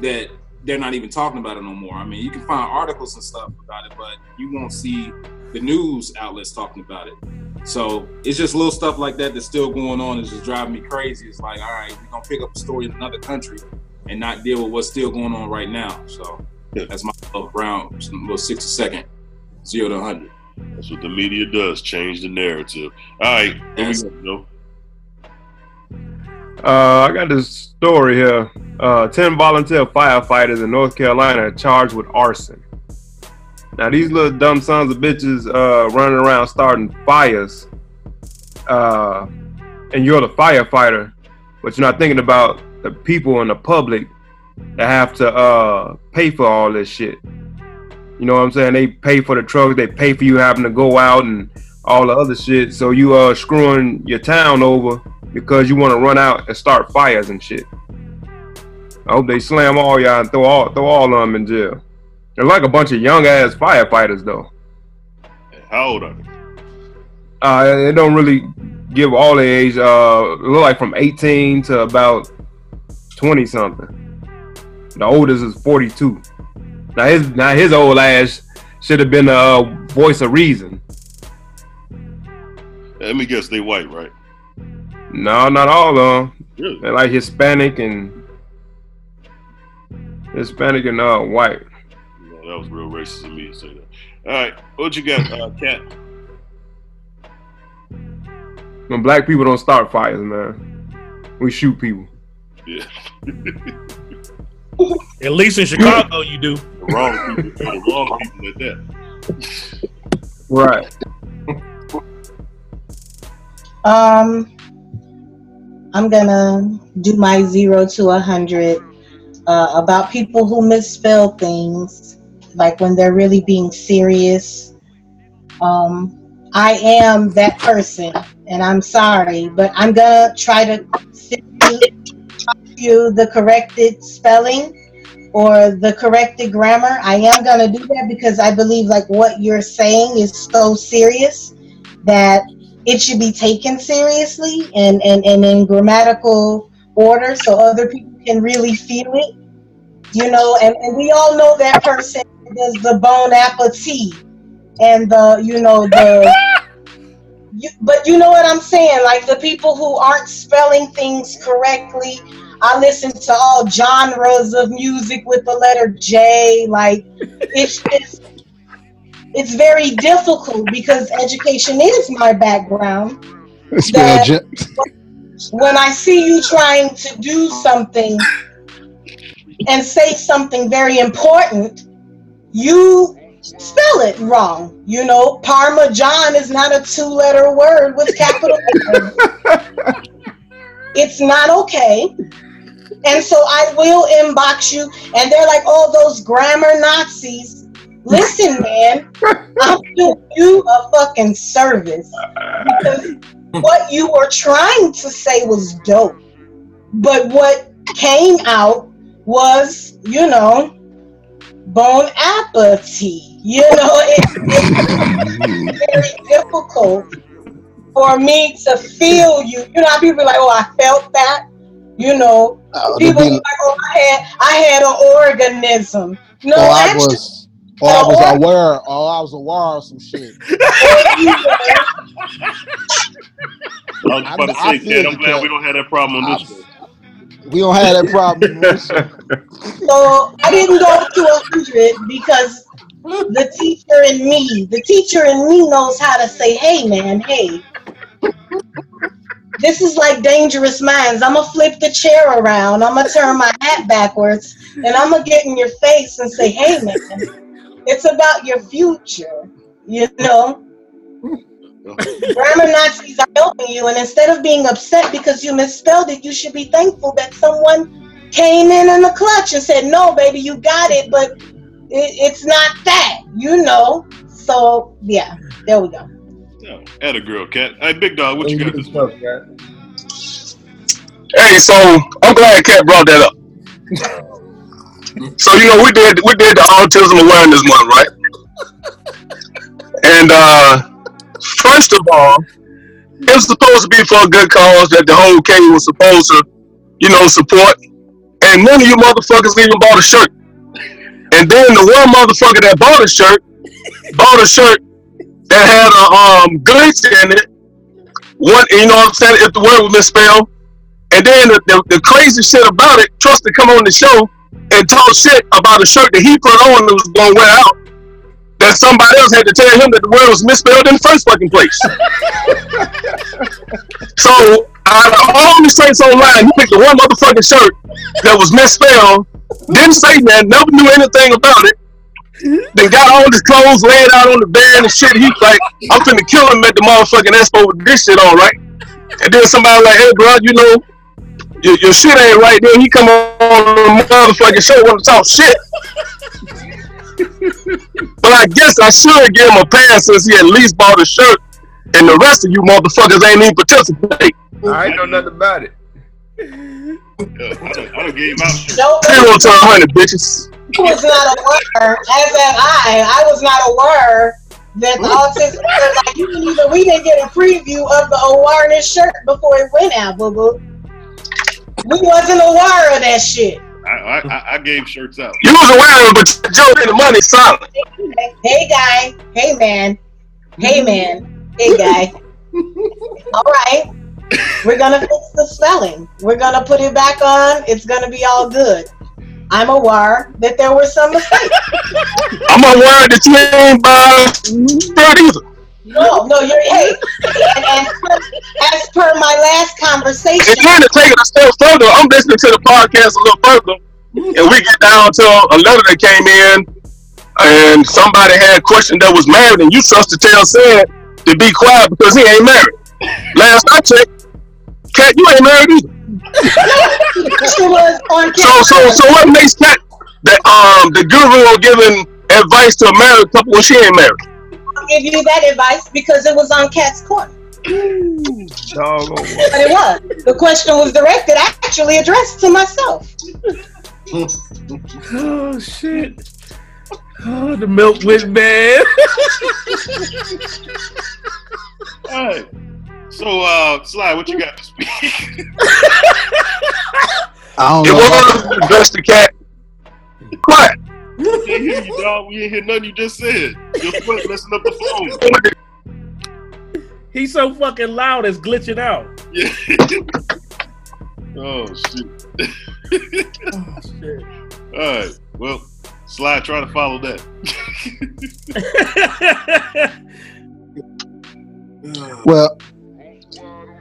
that they're not even talking about it no more. I mean, you can find articles and stuff about it, but you won't see the news outlets talking about it. So it's just little stuff like that that's still going on. It's just driving me crazy. It's like, all right, we're gonna pick up a story in another country and not deal with what's still going on right now. So that's my little brown little sixty second zero to hundred. That's what the media does. Change the narrative. All right, here we go. Uh, I got this story here. Uh, 10 volunteer firefighters in North Carolina are charged with arson. Now, these little dumb sons of bitches uh, running around starting fires, uh, and you're the firefighter, but you're not thinking about the people and the public that have to uh, pay for all this shit. You know what I'm saying? They pay for the trucks, they pay for you having to go out and all the other shit. So you are screwing your town over because you want to run out and start fires and shit. I hope they slam all y'all and throw all throw all of them in jail. They're like a bunch of young ass firefighters though. How old are they? Uh, it don't really give all the age. Uh, it look like from 18 to about 20 something. The oldest is 42. Now his now his old ass should have been a uh, voice of reason. Let me guess, they white, right? No, not all of them. Really? They're like Hispanic and Hispanic and uh, white. That was real racist of me to say that. All right, what you got, uh, Kat? When black people don't start fires, man, we shoot people. Yeah. *laughs* At least in Chicago, you do. The wrong people, the wrong people at that. Right. Um, I'm gonna do my zero to a hundred uh, about people who misspell things, like when they're really being serious. Um, I am that person, and I'm sorry, but I'm gonna try to send you, the corrected spelling or the corrected grammar. I am gonna do that because I believe like what you're saying is so serious that it should be taken seriously and, and, and in grammatical order so other people can really feel it. You know, and, and we all know that person does the bon appetit and the, you know, the. *laughs* You, but you know what I'm saying? Like the people who aren't spelling things correctly. I listen to all genres of music with the letter J. Like it's just it's very difficult because education is my background. Spell That- When I see you trying to do something and say something very important, you spell it wrong. You know, Parmesan is not a two letter word with capital. It's not okay. And so I will inbox you, and they're like, oh, those grammar Nazis. Listen, man, I'm doing you a fucking service because what you were trying to say was dope, but what came out was, you know, bon apathy. You know, it, *laughs* it's very difficult for me to feel you. You know, how people be like, oh, I felt that. You know, uh, people be be- like, oh, I had, I had an organism. No, or I actually, was, or I was aware, or I was aware of some shit. I was about to I say, feel Kat, I'm glad we don't have that problem on this one. We don't have that problem. *laughs* So I didn't go to a hundred because the teacher in me, the teacher in me knows how to say, "Hey, man, hey." This is like dangerous minds. I'm gonna flip the chair around. I'm gonna turn my hat backwards, and I'm gonna get in your face and say, "Hey, man, it's about your future." You know, grammar Nazis are helping you, and instead of being upset because you misspelled it, you should be thankful that someone came in in the clutch and said, "No, baby, you got it, but it, it's not that." You know. So yeah, there we go. At a girl, Kat. Hey, Big Dawg, what you got this week? Hey, so I'm glad Kat brought that up. so you know we did we did the autism awareness month, right? And uh first of all, it was supposed to be for a good cause that the whole K was supposed to, you know, support. And none of you motherfuckers even bought a shirt. And then the one motherfucker that bought a shirt bought a shirt that had a um glitch in it. One, you know what I'm saying? If the word was misspelled. And then the, the, the crazy shit about it, Trust to come on the show and talk shit about a shirt that he put on that was gonna wear out. That somebody else had to tell him that the word was misspelled in the first fucking place. *laughs* so out of all the shirts online, he picked the one motherfucking shirt that was misspelled, didn't say that, never knew anything about it. Then got all his clothes laid out on the bed and shit. He's like, I'm finna kill him at the motherfucking expo with this shit on, right? And then somebody like, hey, bro, you know, your, your shit ain't right. Then he come on the motherfucking show want to talk shit. But I guess I should give him a pass since he at least bought a shirt, and the rest of you motherfuckers ain't even participate. I ain't know nothing about it. Yeah, I done, I done gave him out. No, Zero to hundred, bitches. I was not aware, as am I. I was not aware that the autism because like you didn't even we didn't get a preview of the awareness shirt before it went out, boo boo. We wasn't aware of that shit. I, I, I gave shirts out. You was aware of it, but Joe and the money silent. Hey guy, hey man, hey man, hey guy. All right, we're gonna fix the spelling. We're gonna put it back on. It's gonna be all good. I'm aware that there were some mistakes. I'm aware that you ain't buy shirt either. No, no, you're hey. As per, as per my last conversation, And then to take it a step further, I'm listening to the podcast a little further, and we get down to a letter that came in, and somebody had a question that was married, and you trust to tell said to be quiet because he ain't married. Last I checked, Kat, you ain't married either. the was on So, so, so what makes Kat that um the guru giving advice to a married couple when she ain't married? I'll give you that advice because it was on Kat's Corner. *clears throat* Doggone. But it was. The question was directed, actually addressed to myself. *laughs* Oh shit. Oh, the milk went bad. *laughs* All right. So, uh, Sly, what you got to speak? *laughs* I don't It know. was just the cat. Quiet. We didn't hear you, dog. We didn't hear nothing you just said. Your foot messing up the phone. He's so fucking loud, it's glitching out. Yeah. *laughs* oh shit. Oh shit. All right. Well, Sly, try to follow that. *laughs* Well,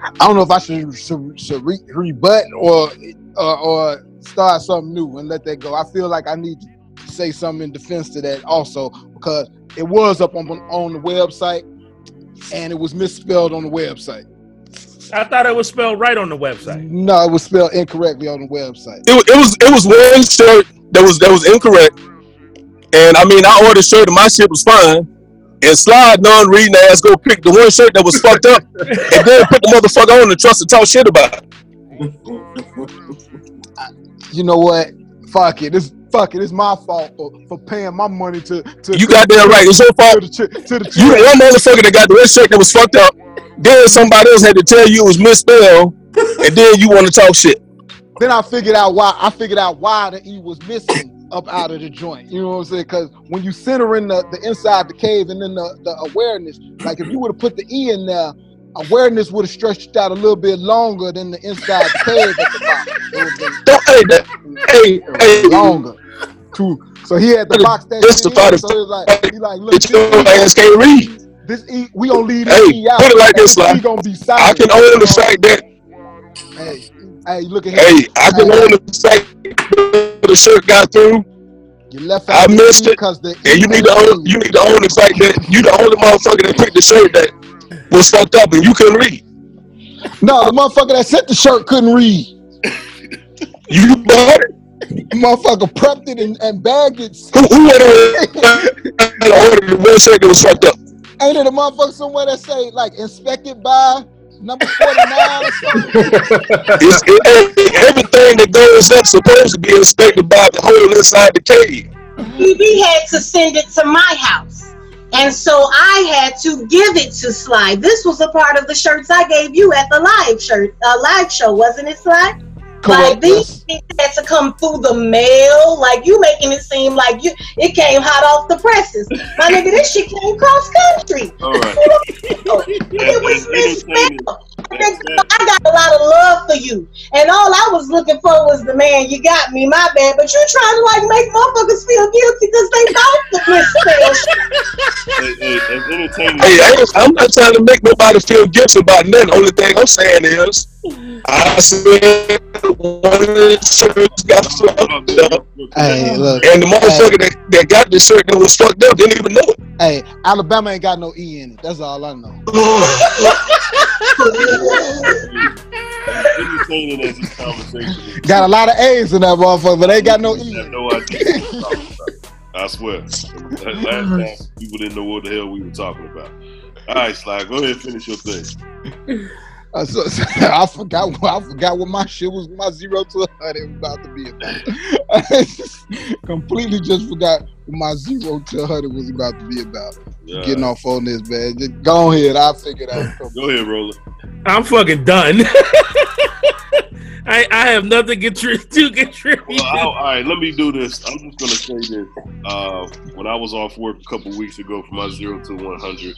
I don't know if I should, should, should re- rebut or, or or start something new and let that go. I feel like I need to say something in defense to that also because it was up on on the website and it was misspelled on the website. I thought it was spelled right on the website. No, it was spelled incorrectly on the website. it, it was it was one shirt that was that was incorrect, and I mean I ordered a shirt and my shit was fine. And slide non-reading ass go pick the one shirt that was fucked up, *laughs* and then put the motherfucker on and trust to talk shit about it. You know what? Fuck it. This fuck it. It's my fault for, for paying my money to to You to, goddamn right. It's your fault. to the to the You the one motherfucker that got the one shirt that was fucked up. Then somebody else had to tell you it was misspelled, and then you want to talk shit. then I figured out why I figured out why the E was missing up out of the joint. You know what I'm saying? Because when you center in the, the inside the cave and then the, the awareness, like if you would have put the E in there, awareness would have stretched out a little bit longer than the inside the cave at the bottom. Don't, hey, that, hey, hey, longer. So he had the box that This shit the in, so like he like look this ass can't read. This E we gonna leave this Hey, E out. put it like this, like gonna be silent. I can own the fact that. Hey, hey, look at him. Hey. I can Hey, own the fact that the shirt got through. You left I out the missed E it, because the and you need to own. You need to own the fact that you the only motherfucker that picked the shirt that was fucked up and you couldn't read. No, the motherfucker that sent the shirt couldn't read. You bought it. Motherfucker prepped it and, and bagged it. Who, who went on and ordered the one shirt that was fucked up? Ain't it a motherfucker somewhere that say like inspected by number 49 or something? It's, it, it- everything that goes up supposed to be inspected by the hole inside the cave. BB had to send it to my house. And so I had to give it to Sly. This was a part of the shirts I gave you at the live shirt, uh, live show, wasn't it, Sly? Like these things had to come through the mail. Like you making it seem like you it came hot off the presses. My nigga, this shit came cross country. All right. *laughs* It was entertaining. misspelled. I got a lot of love for you. And all I was looking for was the man, you got me, my bad. But you trying to like make motherfuckers feel guilty because they thought the misspelled shit. Hey, hey. Hey, I ain't- I'm not trying to make nobody feel guilty about nothing. Only thing I'm saying is, I said one of the shirts got fucked up, Hey, look. and the motherfucker that, that got the shirt that was fucked up didn't even know it. Hey, Alabama ain't got no E in it. That's all I know. entertaining as this conversation is. Got a lot of A's in that motherfucker, but ain't got no I E. have no idea what we're talking about. I swear. Last time, people didn't know what the hell we were talking about. All right, Sly, go ahead and finish your thing. Uh, so, so I forgot. what- I forgot what my shit was. My zero to a hundred was about to be about. I just *laughs* completely just forgot what my zero to hundred was about to be about. Yeah. Getting off on this, man. Just go ahead. I'll figure it out. *laughs* Go ahead, Roller. I'm fucking done. *laughs* I I have nothing to contri- to contribute. Well, all right, let me do this. I'm just gonna say this. Uh, when I was off work a couple weeks ago from my zero to one hundred,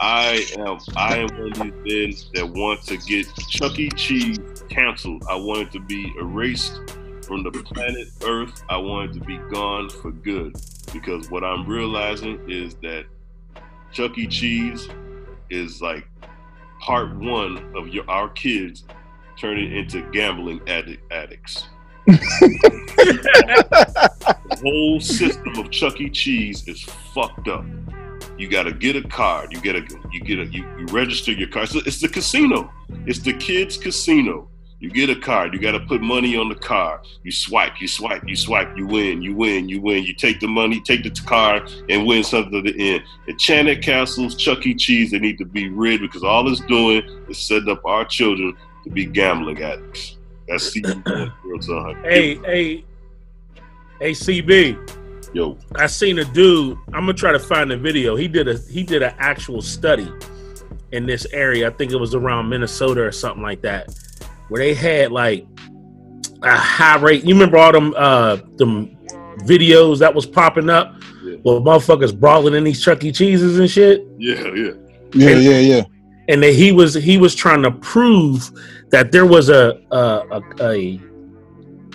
I am I am one of these men that want to get Chuck E. Cheese canceled. I want it to be erased from the planet Earth. I want it to be gone for good. Because what I'm realizing is that Chuck E. Cheese is like part one of your our kids turning into gambling addict addicts. *laughs* the whole system of Chuck E. Cheese is fucked up. You gotta get a card. You get a you get a you, you register your card. So it's the casino. It's the kids' casino. You get a card. You gotta put money on the card. You swipe. You swipe. You swipe. You win. You win. You win. You take the money, take the card, and win something at the end. Enchanted Castles, Chuck E. Cheese, they need to be rid because all it's doing is setting up our children to be gambling addicts. That's season one, zero to 100. Hey, hey, hey, CB. Yo, I seen a dude. I'm gonna try to find the video. He did a he did an actual study in this area. I think it was around Minnesota or something like that, where they had like a high rate. You remember all them uh them videos that was popping up? Yeah. Well, motherfuckers brawling in these Chuck E. Cheeses and shit. yeah, yeah. Yeah, yeah, yeah. and that he was he was trying to prove that there was a a, a, a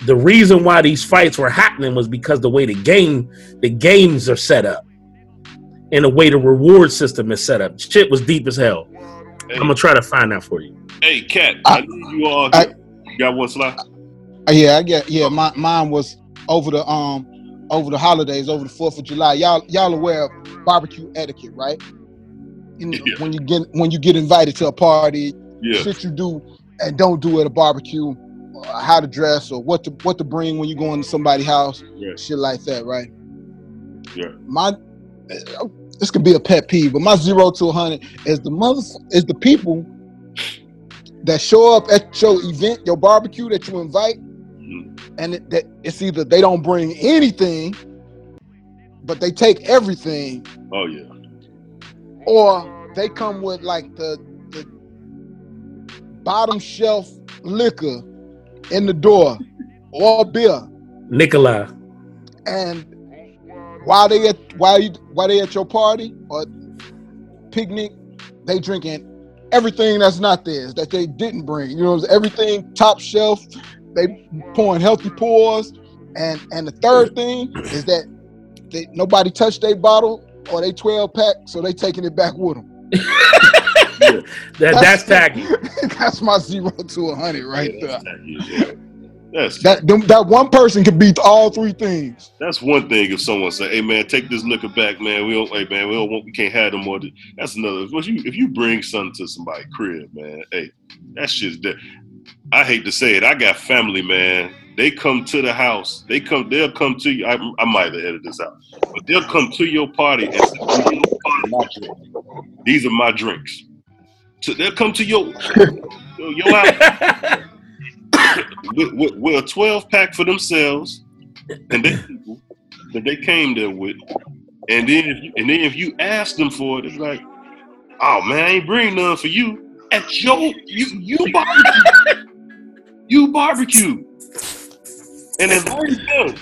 the reason why these fights were happening was because the way the game the games are set up and the way the reward system is set up. Shit was deep as hell. I'm gonna try to find that for you. Hey, Kat, I, need you all. I- you got one slide? Uh, Yeah, I get. Yeah, my, mine was over the um over the holidays, over the Fourth of July. Y'all y'all aware of barbecue etiquette, right? You know, Yeah. When you get when you get invited to a party, Yeah, shit you do and don't do at a barbecue, how to dress or what to what to bring when you go into somebody's house, yeah, shit like that, right? yeah. My uh, this could be a pet peeve, but my zero to hundred is the mother is the people that show up at your event, your barbecue that you invite, Mhm. and it, that it's either they don't bring anything, but they take everything, Oh yeah. or they come with like the the bottom shelf liquor in the door or beer. Nikolai. And while they at while you while they at your party or picnic, they drinking everything that's not theirs that they didn't bring. You know, everything top shelf. They pouring healthy pours, and and the third thing is that they nobody touched their bottle or they twelve pack, so they taking it back with them. *laughs* That that's tacky. *laughs* that's my zero to a hundred right there. That's tacky as hell. That's That them, that one person can beat all three things. that's one thing. If someone say, "Hey man, take this liquor back, man. We don't, hey man, we don't want, we can't have them more." That's another. If you if you bring something to somebody's crib, man, hey, that shit's dead. I hate to say it. I got family, man. They come to the house. They come. They'll come to you. I, I might have edited this out, but they'll come to your party and say, "These are my drinks." So they'll come to your your, house *laughs* with, with, with a 12 pack for themselves and they people that they came there with. And then if you, and then if you ask them for it, it's like, oh man, I ain't bring none for you. At your you you barbecue. you barbecue. And it's already done.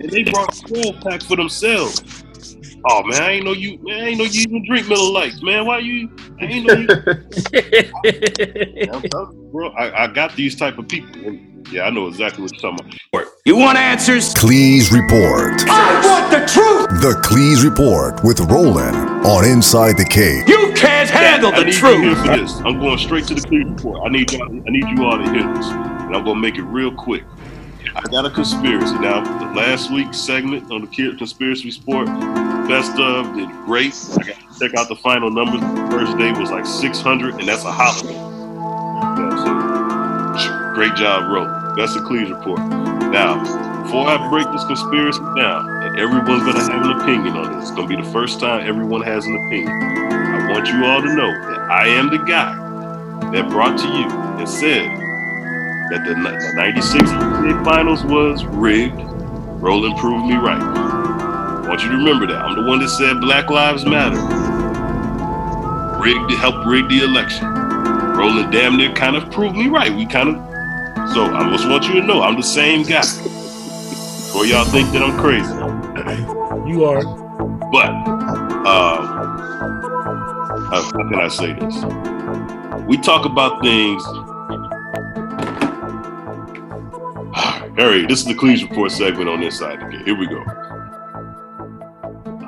And they brought a 12 pack for themselves. Oh man, I ain't know you man, I ain't know you even drink Miller Lights, man. Why you I ain't know you *laughs* I'm bro. I, I got these type of people. Yeah, I know exactly what you're talking about. You want answers? Cleeze Report. I want the truth. The Cleeze Report with Roland on Inside the Cave. You can't handle I the need you here truth. for this. I'm going straight to the Cleeze report. I need y'all. I need you all to hear this, and I'm gonna make it real quick. I got a conspiracy. Now, the last week's segment on the Kid Conspiracy Sport, best of did great. I got to check out the final numbers. The first day was like 600, and that's a holiday. I'm saying? Great job, Ro. That's the Cleeze report. Now, before I break this conspiracy down, and everyone's gonna have an opinion on this, it's gonna be the first time everyone has an opinion. I want you all to know that I am the guy that brought to you and said that the, the 96 NBA Finals was rigged, Roland proved me right. I want you to remember that. I'm the one that said Black Lives Matter. Rigged, helped rig the election. Roland damn near kind of proved me right. We kind of, so I just want you to know I'm the same guy. Or y'all think that I'm crazy. You are. But, um, how, can I say this? We talk about things. *sighs* Harry, this is the Cleeze Report segment on this side again. Here we go.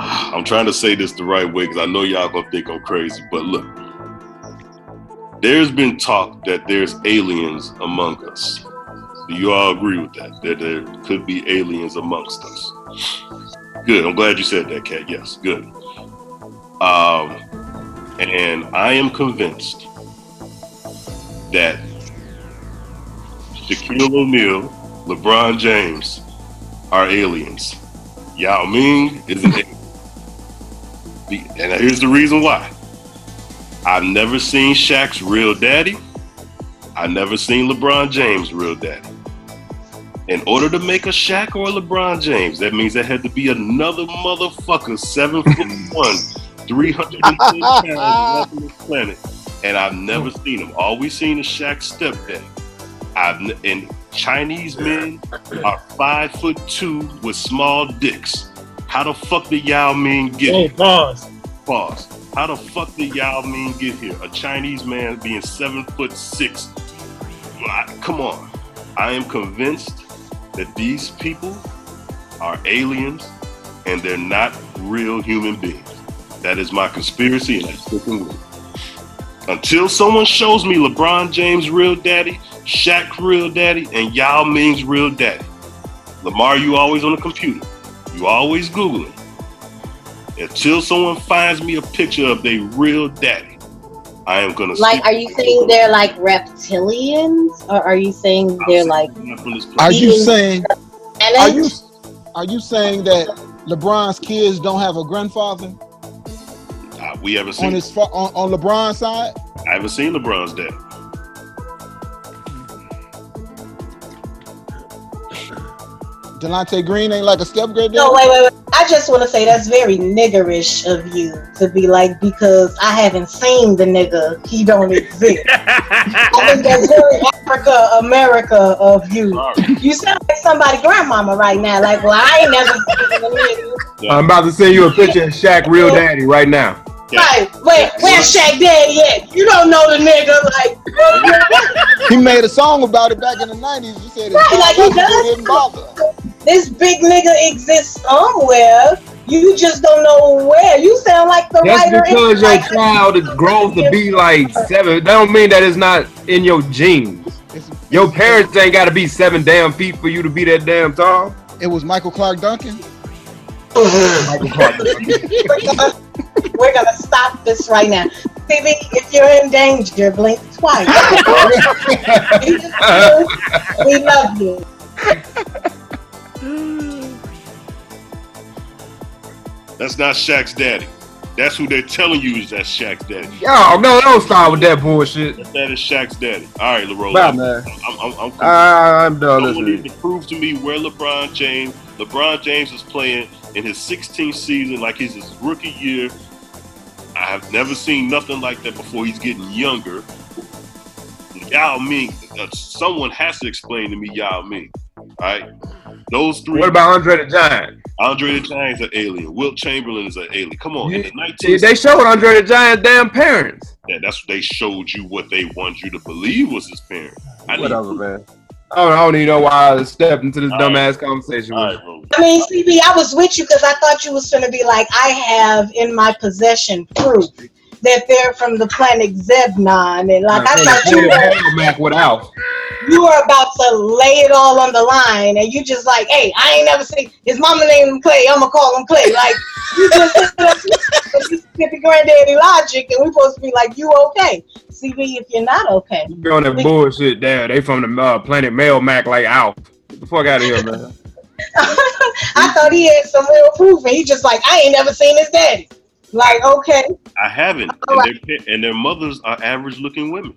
I'm trying to say this the right way because I know y'all gonna think I'm crazy, but look. There's been talk that there's aliens among us. Do you all agree with that? That there could be aliens amongst us. Good. I'm glad you said that, Kat. Yes, good. Um, and I am convinced that Shaquille O'Neal, LeBron James are aliens. Yao Ming is an *laughs* alien. The- And here's the reason why. I've never seen Shaq's real daddy. I've never seen LeBron James' real daddy. In order to make a Shaq or a LeBron James, that means there had to be another motherfucker, seven foot *laughs* one, 310 pounds, walking this planet. And I've never hmm. seen him. All we've seen is Shaq's stepdad. I've and Chinese men are five foot two with small dicks. How the fuck did Yao Ming get Oh, here? pause. Pause. How the fuck did Yao Ming get here? A Chinese man being seven foot six. Come on. I am convinced that these people are aliens and they're not real human beings. That is my conspiracy and I'm sticking with it. Until someone shows me LeBron James' real daddy, Shaq's real daddy, and Yao Ming's real daddy. Lamar, you always on the computer. You always Googling. Until someone finds me a picture of their real daddy, I am gonna Like, are you saying they're like reptilians, or are you saying they're like? Are you saying? Are you are you saying that LeBron's kids don't have a grandfather Uh, we haven't on seen. his on, on LeBron's side? I haven't seen LeBron's dad. Delonte Green ain't like a step grade. No, wait, wait, wait. I just want to say that's very niggerish of you to be like because I haven't seen the nigga, he don't exist. *laughs* I think that's very Africa America of you. You sound like somebody grandmama right now. Like, well, I ain't never seen the nigga. I'm about to send you a picture of Shaq real daddy right now. Right, wait, where's Shaq Daddy at? You don't know the nigga. Like, He made a song about it back in the '90s. You said it Right, like he does. didn't bother. This big nigga exists somewhere. You just don't know where. You sound like the That's writer. in- because your like- child is grows to be like seven. That don't mean that it's not in your genes. Your parents ain't got to be seven damn feet for you to be that damn tall. It was Michael Clarke Duncan. Michael Clarke. we're, gonna, we're gonna stop this right now. Baby, if you're in danger, blink twice. *laughs* we love you. That's not Shaq's daddy. That's who they're telling you is that Shaq's daddy. Yo, no, don't start with that bullshit. That is Shaq's daddy. All right, LeRoy. Bye, I'm, man. I'm, I'm, I'm, I'm done Someone listening. needs to prove to me where LeBron James. LeBron James is playing in his 16th season, like he's his rookie year. I have never seen nothing like that before. He's getting younger. Yao Ming. Uh, someone has to explain to me Yao Ming. All right, those three. What about Andre the Giant? Andre the Giant's an alien. Wilt Chamberlain is an alien. Come on, in the 19th they showed Andre the Giant damn parents. Yeah, that's what they showed you what they want you to believe was his parent. I Whatever, man. I don't, I don't even know why I stepped into this dumbass conversation with you. I mean, CB, I was with you because I thought you was going to be like, I have in my possession proof that they're from the planet Zebnon, and like I thought you were, Mac with you were about to lay it all on the line, and you just like, hey, I ain't never seen his mama named Clay. I'm gonna call him Clay. Like you just get the granddaddy logic, and we're supposed to be like, you okay? CB, if you're not okay, you're on that bullshit there. They from the uh, planet Melmac like Alf. Get the fuck out of here, man. *laughs* I thought he had some real proof, and he just like, I ain't never seen his daddy. Like, okay. I haven't. All And their, and their mothers are average looking women.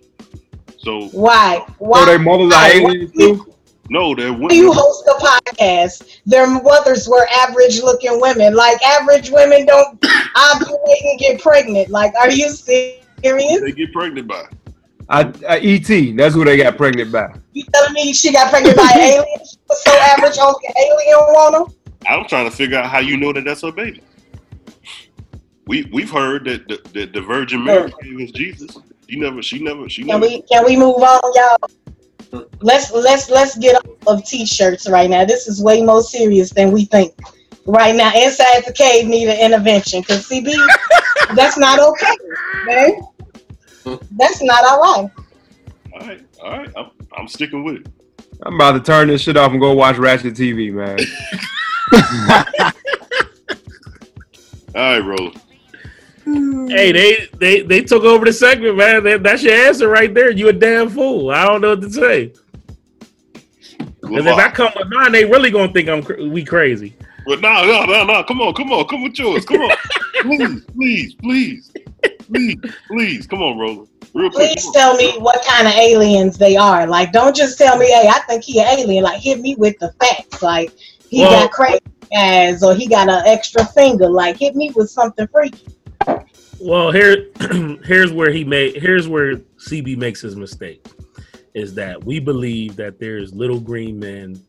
So Why? Why? So their mothers are aliens too? no, they're When you host a podcast, their mothers were average looking women. Like average women don't *coughs* ovulate and get pregnant. Like, are you serious? They get pregnant by. I, uh, I, ET, that's who they got pregnant by. You telling me she got pregnant by an *laughs* alien? She was so average, only an alien want her? I'm trying to figure out how you know that that's her baby. We we've heard that the, that the Virgin Mary was Jesus. She never, she never, she Can never. we can we move on, y'all? Let's let's let's get off of t-shirts right now. This is way more serious than we think. Right now, inside the cave need an intervention because CB, *laughs* that's not okay, man. That's not all right. All right, all right. I'm, I'm sticking with it. I'm about to turn this shit off and go watch Ratchet TV, man. *laughs* All right, Roland. Hey, they they they took over the segment, man. That, that's your answer right there. You a damn fool. I don't know what to say. Because if I come with mine, they really gonna think I'm cr- we crazy. But no, no, no, no. Come on, come on, come with yours. Come on, please, please, please, please, please. Come on, Roland. Real quick. Please tell me what kind of aliens they are. Like, don't just tell me, hey, I think he an alien. Like, hit me with the facts. Like, he Well- got crazy eyes or he got an extra finger. Like, hit me with something freaky. Well, here *clears throat* here's where he made here's where CB makes his mistake. Is that we believe that there's little green men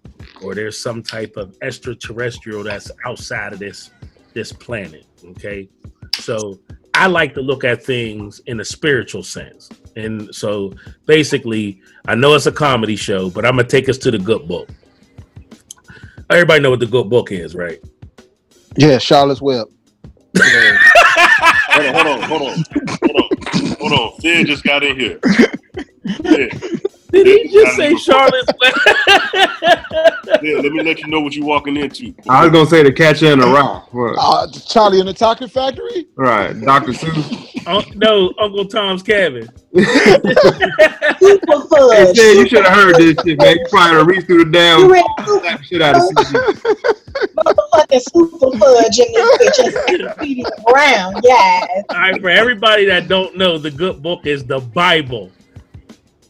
or there's some type of extraterrestrial that's outside of this this planet. Okay. So I like to look at things in a spiritual sense. And so basically, I know it's a comedy show, but I'm gonna take us to the good book. Everybody know what the good book is, right? Yeah, Charlotte's Web. *laughs* Hold on, hold on, hold on, hold on, hold. Sid just got in here. Sid, Did he just say Charlotte's Sid, *laughs* let me let you know what you're walking into. I was gonna say the catcher in the rock. What? Uh, Charlie in the Chocolate Factory. Right, Dr. Seuss. *laughs* Oh, no, Uncle Tom's cabin. *laughs* Super Hey, fudge. You should have heard this shit, man. You trying to reach through the You damn read slap the shit out of CB. motherfucking super fudge in this bitch. Encyclopedia Brown, yes. All right, for everybody that don't know, the good book is the Bible.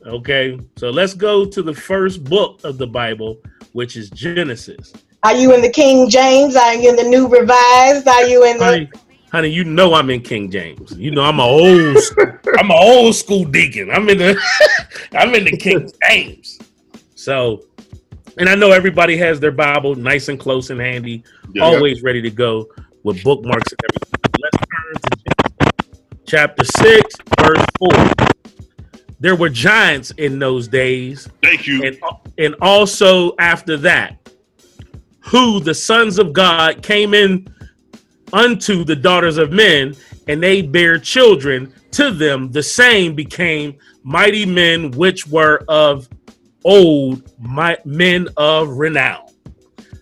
Okay, so let's go to the first book of the Bible, which is Genesis. Are you in the King James? Are you in the New Revised? Are you in the Honey, honey, you know I'm in King James. You know I'm a old, *laughs* I'm a old school deacon. I'm in the, *laughs* I'm in the King James. So, and I know everybody has their Bible nice and close and handy, Yeah. always ready to go with bookmarks and everything. Let's turn to Genesis, chapter six, verse four. There were giants in those days, Thank you. and and also after that, who the sons of God came in unto the daughters of men, and they bare children to them. The same became mighty men, which were of old, mi- men of renown.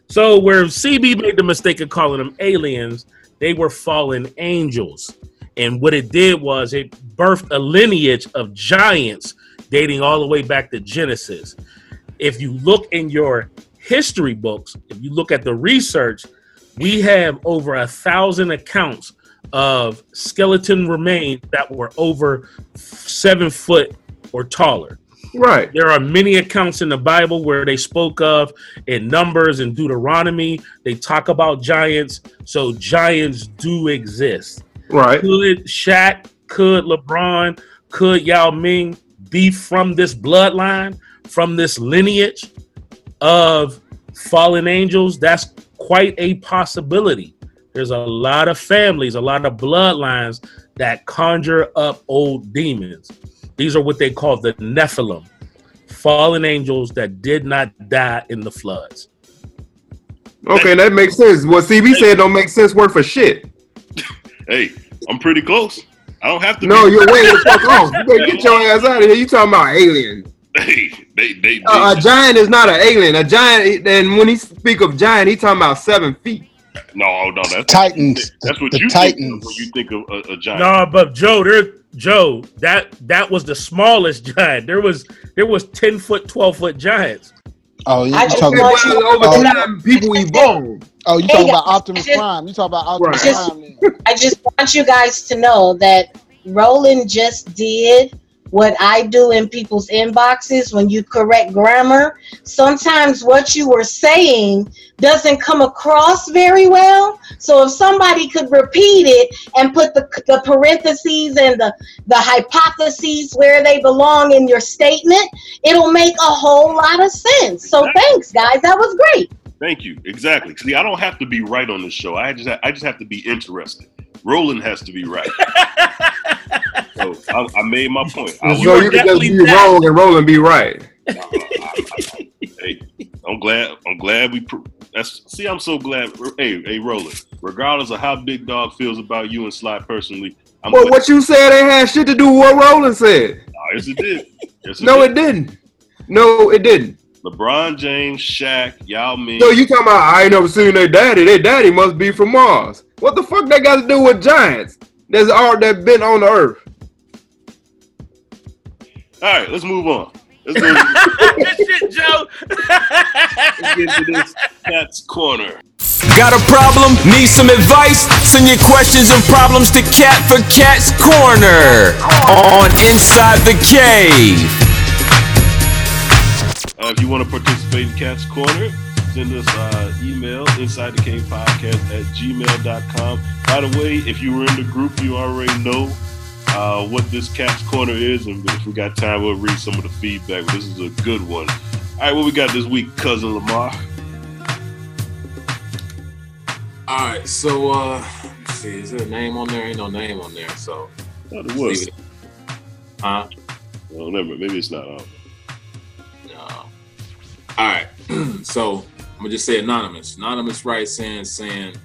So where CB made the mistake of calling them aliens, they were fallen angels. And what it did was it birthed a lineage of giants dating all the way back to Genesis. If you look in your history books, if you look at the research, we have over a thousand accounts of skeleton remains that were over seven foot or taller. Right. There are many accounts in the Bible where they spoke of in Numbers and Deuteronomy. They talk about giants. So giants do exist. Right. Could Shaq, could LeBron, could Yao Ming be from this bloodline, from this lineage of fallen angels? That's quite a possibility. There's a lot of families, a lot of bloodlines that conjure up old demons. These are what they call the Nephilim, fallen angels that did not die in the floods. Okay, that makes sense. What CB said don't make sense worth for shit. Hey, I'm pretty close. I don't have to. No, be. you're way the fuck off. You better get your *laughs* ass out of here. You talking about alien? Hey, they, they, they Uh, a giant is not an alien. A giant, and when he speak of giant, he talking about seven feet. no, no, that's Titans. That's what The you Titans. think of when you think of a, a giant. No, but Joe, there, Joe, that that was the smallest giant. There was there was ten foot, twelve foot giants. Oh, you I you just talking want about? you- Over Oh, time, people evolve. Oh, you Hey, talking guys, about Optimus just- Prime? You talking about Optimus Right. Prime? then. I just want you guys to know that Roland just did what I do in people's inboxes when you correct grammar, sometimes what you were saying doesn't come across very well. So if somebody could repeat it and put the, the parentheses and the, the hypotheses where they belong in your statement, it'll make a whole lot of sense. So thanks, guys. That was great. Thank you. Exactly. See, I don't have to be right on this show. I just ha- I just have to be interested. Roland has to be right. *laughs* so I, I made my point. I so you can just be wrong and Roland be right. hey, I'm glad. I'm glad we. Pr- that's see. I'm so glad. Hey, hey, Roland. Regardless of how Big Dawg feels about you and Sly personally, I'm well, glad- what you said ain't had shit to do with what Roland said. Oh, yes, it did. Yes, it no, did. it didn't. No, it didn't. LeBron James, Shaq, Yao Ming. So you talking about I ain't never seen their daddy. Their daddy must be from Mars. What the fuck that got to do with giants? There's all that been on the earth. All right, let's move on. Let's *laughs* go. Shit, Joe. let's get into this Kat's corner. Got a problem? Need some advice? Send your questions and problems to Kat for Kat's Corner on Inside the Cave. Uh, if you want to participate in Kat's Corner, send us uh, email inside the cave podcast at gmail.com. By the way, if you were in the group, you already know uh, what this Kat's Corner is. And if we got time, we'll read some of the feedback. This is a good one. All right, what we got this week, Cousin Lamar? All right, so uh, let's see, is there a name on there? Ain't no name on there, so. Thought it was. Huh? Well, never. Maybe it's not on. No. All right, *clears throat* so I'm gonna just say anonymous. Anonymous writes in saying,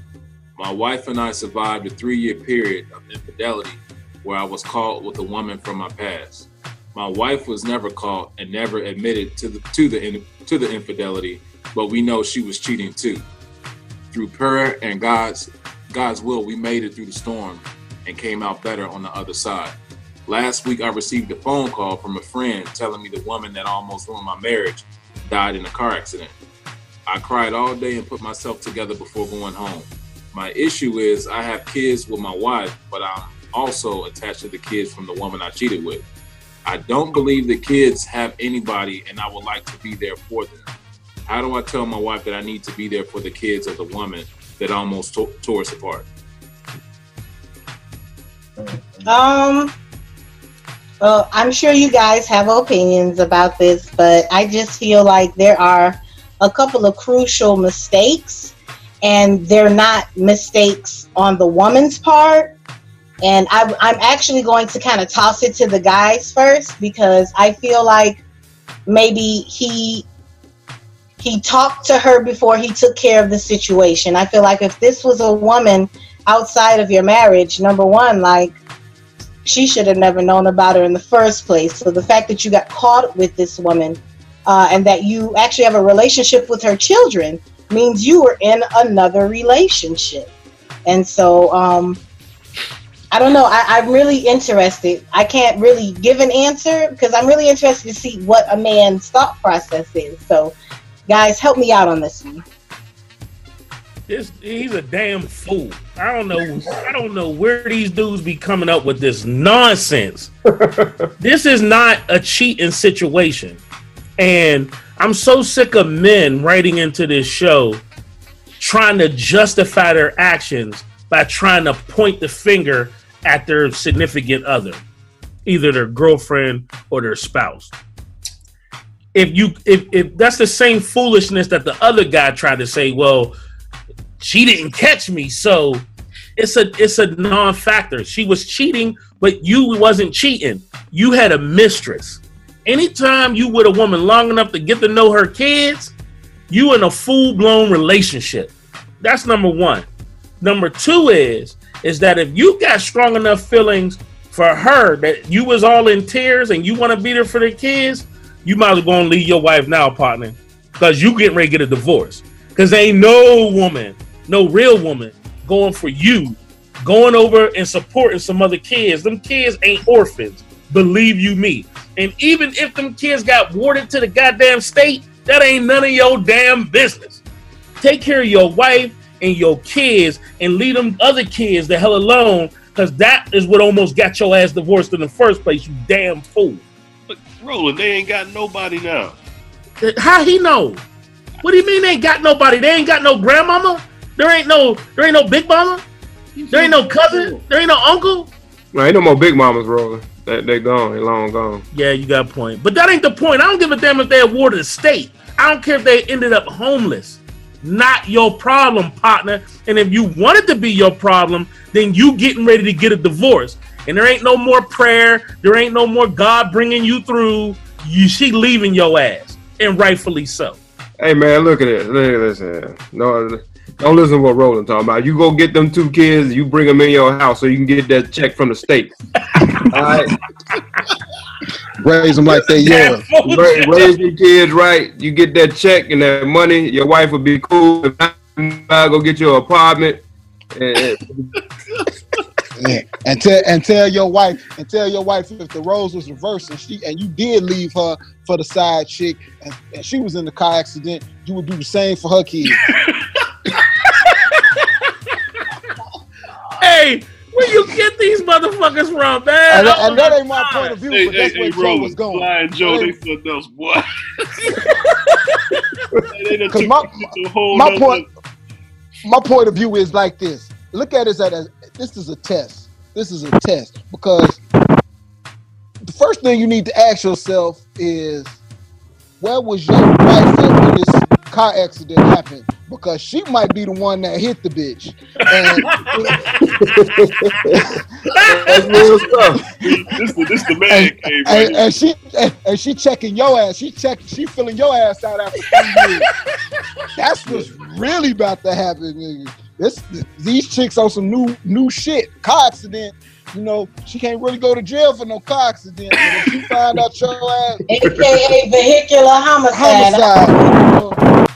"My wife and I survived a three-year period of infidelity where I was caught with a woman from my past. My wife was never caught and never admitted to the to the to the infidelity, but we know she was cheating too. Through prayer and God's God's will, we made it through the storm and came out better on the other side. Last week, I received a phone call from a friend telling me the woman that almost ruined my marriage died in a car accident. I cried all day and put myself together before going home. My issue is I have kids with my wife, but I'm also attached to the kids from the woman I cheated with. I don't believe the kids have anybody, and I would like to be there for them. How do I tell my wife that I need to be there for the kids of the woman that almost to- tore us apart? Um, well, I'm sure you guys have opinions about this, but I just feel like there are a couple of crucial mistakes, and they're not mistakes on the woman's part. And I, I'm actually going to kind of toss it to the guys first because I feel like maybe he he talked to her before he took care of the situation. I feel like if this was a woman outside of your marriage, number one, like she should have never known about her in the first place. So the fact that you got caught with this woman uh, and that you actually have a relationship with her children means you were in another relationship. And so um, I don't know. I, I'm really interested. I can't really give an answer because I'm really interested to see what a man's thought process is. So, guys, help me out on this one. This he's a damn fool. I don't know. I don't know where these dudes be coming up with this nonsense. *laughs* this is not a cheating situation, and I'm so sick of men writing into this show trying to justify their actions by trying to point the finger at their significant other, either their girlfriend or their spouse. If you if, if that's the same foolishness that the other guy tried to say, well, she didn't catch me, so it's a it's a non-factor. She was cheating, but you wasn't cheating. You had a mistress. Anytime you with a woman long enough to get to know her kids, you in a full-blown relationship. That's number one. Number two is is that if you got strong enough feelings for her that you was all in tears and you want to be there for the kids, you might as well go and leave your wife now, partner, because you getting ready to get a divorce. Because ain't no woman, no real woman, going for you, going over and supporting some other kids. Them kids ain't orphans. Believe you me. And even if them kids got warded to the goddamn state, that ain't none of your damn business. Take care of your wife and your kids and leave them other kids the hell alone Because that is what almost got your ass divorced in the first place, you damn fool. But Roland, they ain't got nobody now. How he know? What do you mean they ain't got nobody? They ain't got no grandmama? There ain't no there ain't no big mama? There ain't no cousin? There ain't no uncle? No, ain't no more big mamas rolling. They they gone. They long gone. Yeah, you got a point. But that ain't the point. I don't give a damn if they awarded a state. I don't care if they ended up homeless. Not your problem, partner. And if you want it to be your problem, then you getting ready to get a divorce. And there ain't no more prayer. There ain't no more God bringing you through. You she leaving your ass, and rightfully so. Hey man, look at this. Look at this. here. No, don't listen to what Roland talking about. You go get them two kids. You bring them in your house so you can get that check from the state. All right. *laughs* Raise them like they yours. Ra- Raise your kids right. You get that check and that money. Your wife will be cool. If not, uh, go get your apartment. And, Yeah. *laughs* And tell and tell your wife and tell your wife if the roles was reversed and she and you did leave her for the side chick and, and she was in the car accident, you would do the same for her kids. *laughs* Hey, where you get these motherfuckers from, man? And, that- and that my ain't my point of view, Hey, but hey, that's hey, where Joe was going. Flying Joe, they something else, boy. Because my, it to a whole my nother- point my point of view is like this. Look at it as a, this is a test. This is a test because the first thing you need to ask yourself is where was your wife when this car accident happened? Because she might be the one that hit the bitch. And That's real stuff. this, the, this the man and, cave. and, and she and, and she checking your ass. She check she filling your ass out after three years. That's what's really about to happen. nigga. This these chicks on some new new shit. Car accident. You know, she can't really go to jail for no car accident. But if you find out your ass AKA vehicular homicide. homicide, you know, you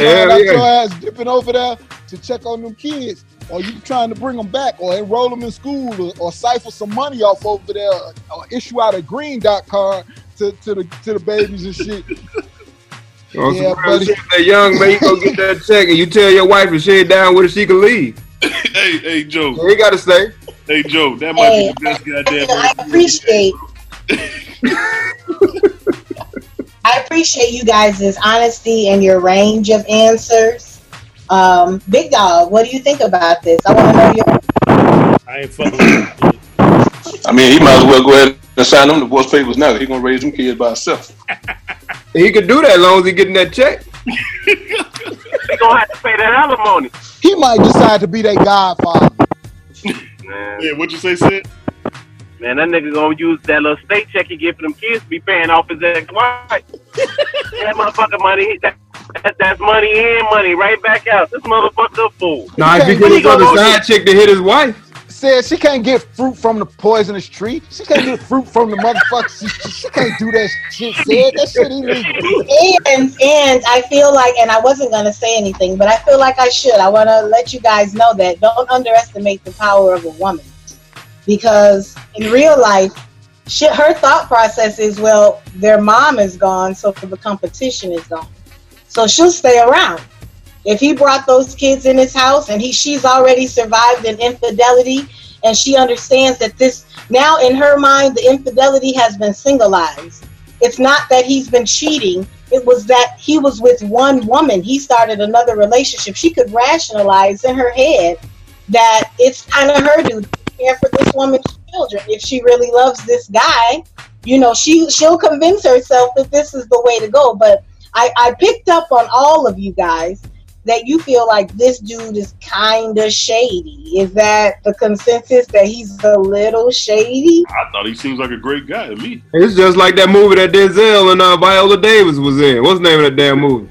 Hell find out yeah. your ass dipping over there to check on them kids, or you trying to bring them back, or enroll them in school, or, or cipher some money off over there, or issue out a green dot card to, to the to the babies and shit. *laughs* On Yeah, buddy. shit, that young man, you go get that *laughs* check and you tell your wife to she down with it, she can leave. *laughs* hey, hey, Joe. You ain't gotta stay. Hey, Joe. That might Hey, be the best goddamn. I appreciate. I appreciate you guys' honesty and your range of answers. Um, Big Dawg, what do you think about this? I want to know your. I ain't fucking. I mean, he might as well go ahead and sign them divorce papers now. He gonna raise them kids by himself. *laughs* He could do that as long as he getting that check. he gonna have to pay that alimony. He might decide to be their godfather. Man, Yeah, what you say, Sid? Man, that nigga gonna use that little state check he get for them kids to be paying off his ex-wife. *laughs* that motherfucker money, that, that, that's money in, money right back out. This motherfucker a fool. Nah, if Okay, you get what his he gonna other do? side chick to hit his wife, Said she can't get fruit from the poisonous tree. She can't get fruit from the motherfucker. She, she can't do that shit. Said that shit illegal. And and I feel like, and I wasn't gonna say anything, but I feel like I should. I want to let you guys know that don't underestimate the power of a woman, because in real life, shit, her thought process is, well, their mom is gone, so the competition is gone, so she'll stay around. If he brought those kids in his house and he she's already survived an infidelity and she understands that this now in her mind the infidelity has been singleized. It's not that he's been cheating, it was that he was with one woman. He started another relationship. She could rationalize in her head that it's kind of her duty care for this woman's children. If she really loves this guy, you know, she she'll convince herself that this is the way to go. But I, I picked up on all of you guys that you feel like this dude is kind of shady. Is that the consensus that he's a little shady? I thought he seems like a great guy to me. it's just like that movie that Denzel and uh, Viola Davis was in. What's the name of that damn movie?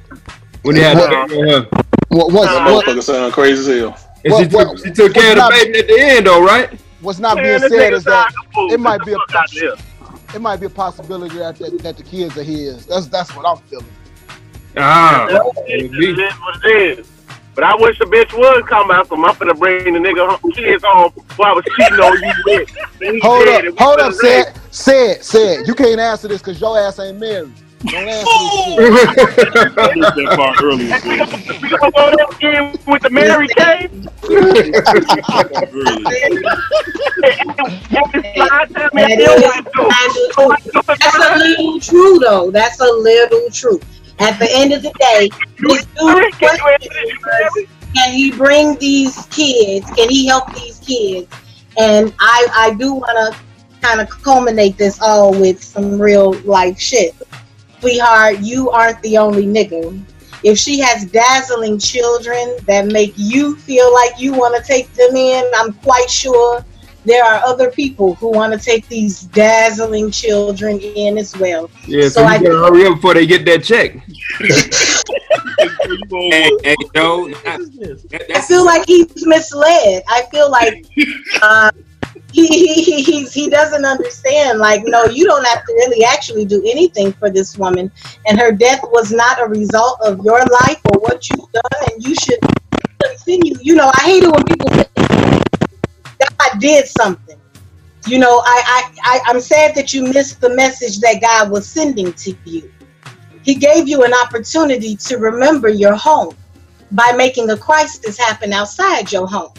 When he had What- the baby on her. What, what's, That what, motherfucker sound crazy as hell. And What- she, what- took, she took care of the baby at the end, though, right? what's not Man, being said is that sound like a fool. it might be a Get the fuck out of here. it might be a possibility that, that, that the kids are his. That's that's what I'm feeling. Ah, That's it. That's it, what it is. But I wish the bitch would come out, so I'm finna bring the nigga home, kids home while I was cheating on you with. *laughs* Hold up, hold up, said, said, said. You can't answer this because your ass ain't married. I missed that part earlier. We gonna go there again with the Mary Kay. That's a little true, though. That's a little true. At the end of the day, can he bring these kids? Can he help these kids? And I, I do want to kind of culminate this all with some real life shit. Sweetheart, you aren't the only nigga. If she has dazzling children that make you feel like you want to take them in, I'm quite sure there are other people who want to take these dazzling children in as well. Yeah, so, So you I- gotta hurry up before they get that check. *laughs* Hey, hey, Joe, that- I feel like he's misled. I feel like uh, *laughs* he, he, he, he doesn't understand. Like, no, you don't have to really actually do anything for this woman. And her death was not a result of your life or what you've done. And you should continue. You know, I hate it when people say God did something. You know, I, I, I, I'm sad that you missed the message that God was sending to you. He gave you an opportunity to remember your home by making a crisis happen outside your home.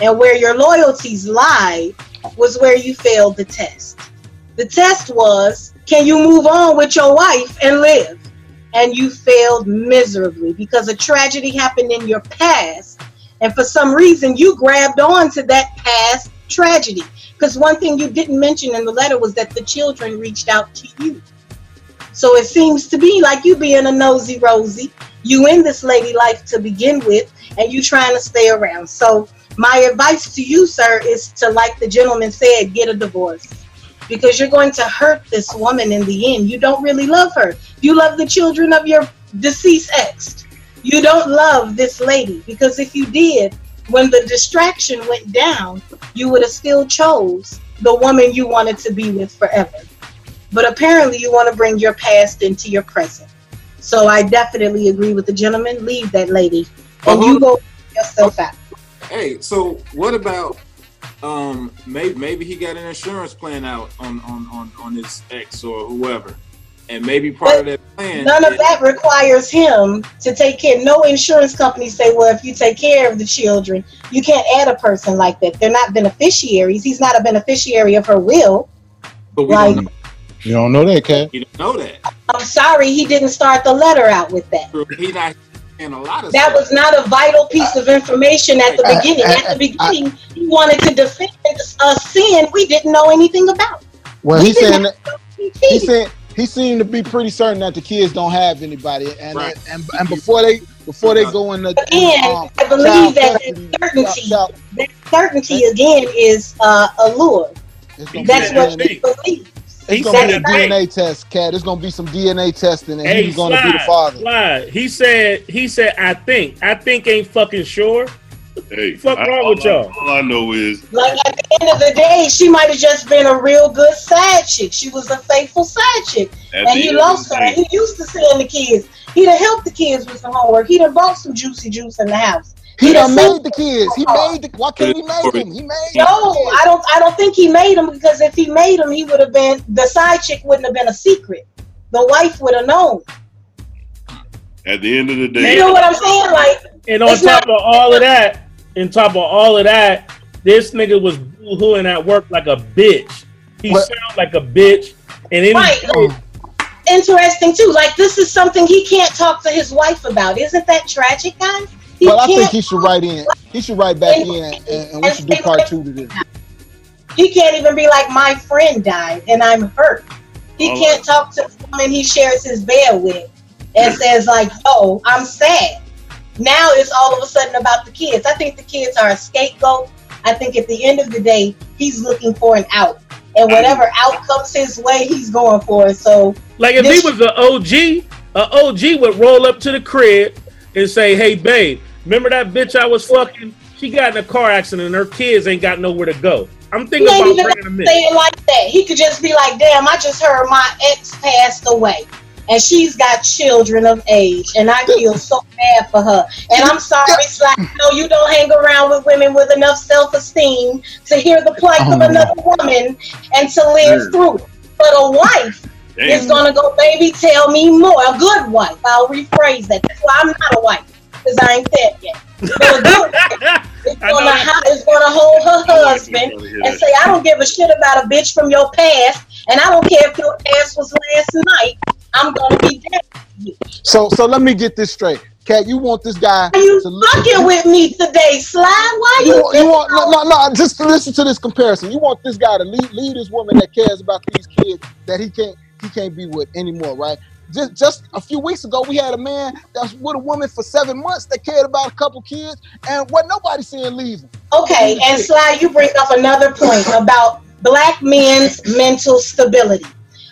And where your loyalties lie was where you failed the test. The test was can you move on with your wife and live? And you failed miserably because a tragedy happened in your past. And for some reason, you grabbed on to that past tragedy. Because one thing you didn't mention in the letter was that the children reached out to you. So it seems to be like you being a nosy Rosie. You in this lady life to begin with, and you trying to stay around. So my advice to you, sir, is to, like the gentleman said, get a divorce. Because you're going to hurt this woman in the end. You don't really love her. You love the children of your deceased ex. You don't love this lady. Because if you did, when the distraction went down, you would have still chose the woman you wanted to be with forever. But apparently, you want to bring your past into your present. So I definitely agree with the gentleman. Leave that lady, and you go yourself out. Hey, so what about um maybe maybe he got an insurance plan out on on on, on his ex or whoever, and maybe part of that plan. None of that requires him to take care. No insurance company say, well, if you take care of the children, you can't add a person like that. They're not beneficiaries. He's not a beneficiary of her will. But we Like, don't know. You don't know that, Kat. You don't know that. I'm sorry, he didn't start the letter out with that. He not in a lot of That stuff. was not a vital piece of information at the beginning. At the beginning, he wanted to defend a sin we didn't know anything about. Well, he's He saying that he said he seemed to be pretty certain that the kids don't have anybody, and Right. and, and before they before they go in the Again, um, I believe child that custody, certainty, child- that certainty again is uh, a lure. That's what what DNA he believes. It's gonna be a That's right. DNA test, Kat. It's gonna be some DNA testing, and Hey, he's gonna be the father. Slide. He said. He said. I think. I think ain't fucking sure. Hey, Fuck I- wrong with I- y'all? All I know is Like at the end of the day, she might have just been a real good side chick. She was a faithful side chick, At and he end lost her. And he used to send the kids. He'd have helped the kids with some homework. He'd have bought some juicy juice in the house. He He'd have done made the kids. He made the. Why can't he make them? He made. No, I don't. I don't think he made them because if he made them, he would have been the side chick. Wouldn't have been a secret. The wife would have known. at the end of the day, You know what I'm saying? Like And on top not- of all of that, on top of all of that, this nigga was boo-hooing at work like a bitch. He What- sound like a bitch, and then right. Interesting too. Like this is something he can't talk to his wife about. Isn't that tragic, guys? He Well, I think he should write in. He should write back in, and, and we should do part two to this. He can't even be like my friend died and I'm hurt. He All can't talk to the woman he shares his bed with and says like, "Oh, I'm sad." Now it's all of a sudden about the kids. I think the kids are a scapegoat. I think at the end of the day, he's looking for an out, and whatever out comes his way, he's going for it. So Like if he was an OG, an OG would roll up to the crib and say, "Hey, babe, remember that bitch I was fucking? She got in a car accident and her kids ain't got nowhere to go. I'm he thinking ain't about even bringing them in." say it like that. He could just be like, "Damn, I just heard my ex passed away." And she's got children of age, and I feel so bad for her. And I'm sorry, it's like, no, you don't hang around with women with enough self esteem to hear the plight of Oh. another woman and to live Sure. through it. But a wife It's gonna go, baby, tell me more. A good wife. I'll rephrase that. That's why I'm not a wife, because *laughs* I ain't fed yet. But a is gonna, ho- is gonna hold her husband and say, I don't give a shit about a bitch from your past, and I don't care if your ass was last night. I'm gonna be there. So so let me get this straight. Kat, you want this guy Are you to fucking with me today, Sly? Why you, you? want, you want no, no, no, just listen to this comparison. You want this guy to lead, lead this woman that cares about these kids that he can't he can't be with anymore, right? Just just a few weeks ago, we had a man that was with a woman for seven months that cared about a couple kids, and what nobody saying leave him. Okay, and Sly, you bring up another point about black men's mental stability.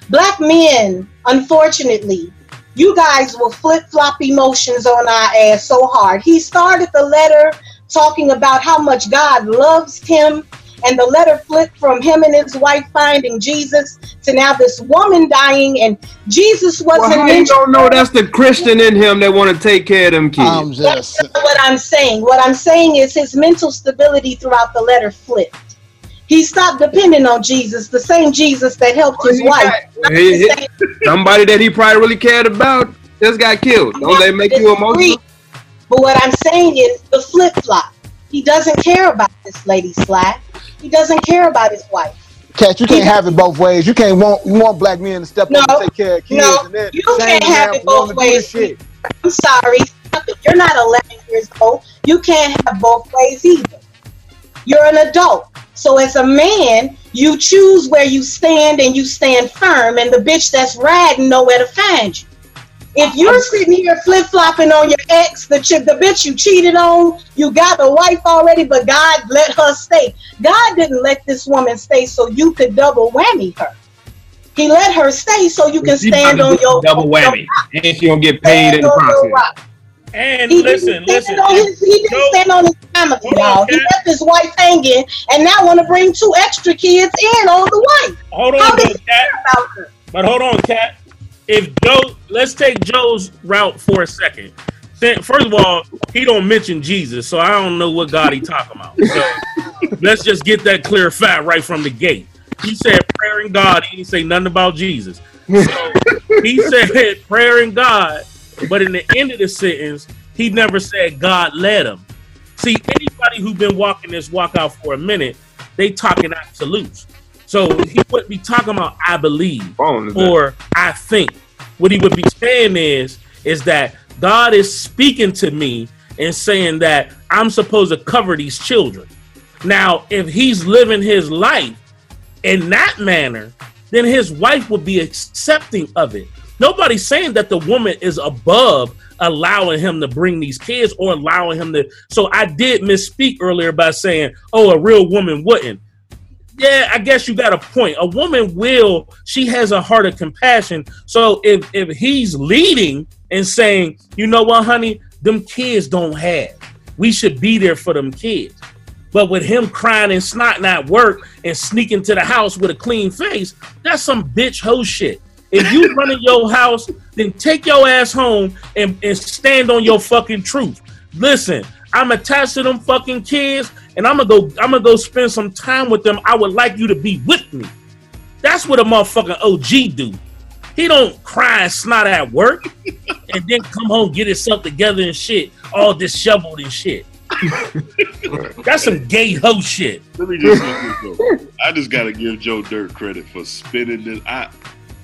Black men, unfortunately, you guys will flip flop emotions on our ass so hard. He started the letter talking about how much God loves him, and the letter flipped from him and his wife finding Jesus to now this woman dying, and Jesus wasn't how you mentioned. don't know that's the Christian in him that want to take care of them kids? I'm just That's not what I'm saying. What I'm saying is his mental stability throughout the letter flipped. He stopped depending on Jesus, the same Jesus that helped his wife. He- he- somebody that he probably really cared about just got killed. Don't they make you emotional? But what I'm saying is the flip flop. He doesn't care about this lady Slack. He doesn't care about his wife. Kat, you can't have it both ways. You can't want you want black men to step No, up and take care of kids, no, and then you can't have it both ways. I'm sorry. You're not 11 years old. You can't have both ways either. You're an adult. So as a man, you choose where you stand and you stand firm, and the bitch that's riding know where to find you. If you're sitting here flip flopping on your ex, the chick, the bitch you cheated on, you got a wife already, but God let her stay. God didn't let this woman stay so you could double whammy her. He let her stay so you can She stand on your double whammy, and she don't get paid in the process. And He listen, didn't listen. on his, he didn't stand on his family, y'all. He left his wife hanging, and now want to bring two extra kids in on the wife. Hold on, does though, he Kat. care about her? But hold on, Kat. If Joe, let's take Joe's route for a second. First of all, he don't mention Jesus, so I don't know what God he talking about. So *laughs* let's just get that clear fact right from the gate. He said prayer and God. He didn't say nothing about Jesus. So *laughs* he said prayer and God, but in the end of the sentence, he never said God led him. See, anybody who been walking this walk out for a minute, they talking absolutes. So he wouldn't be talking about I believe or I think. What he would be saying is, is that God is speaking to me and saying that I'm supposed to cover these children. Now, if he's living his life in that manner, then his wife would be accepting of it. Nobody's saying that the woman is above allowing him to bring these kids or allowing him to. So I did misspeak earlier by saying, oh, a real woman wouldn't. Yeah, I guess you got a point. A woman will, she has a heart of compassion. So if if he's leading and saying, you know what, honey, them kids don't have. We should be there for them kids. But with him crying and snotting at work and sneaking to the house with a clean face, that's some bitch hoe shit. If you *laughs* running your house, then take your ass home and, and stand on your fucking truth. Listen, I'm attached to them fucking kids, and I'm gonna go. I'm gonna go spend some time with them. I would like you to be with me. That's what a motherfucking OG do. He don't cry and snot at work, *laughs* and then come home get himself together and shit, all disheveled and shit. That's some gay hoe shit. Let me just say this though. I just gotta give Joe Dirt credit for spinning this. I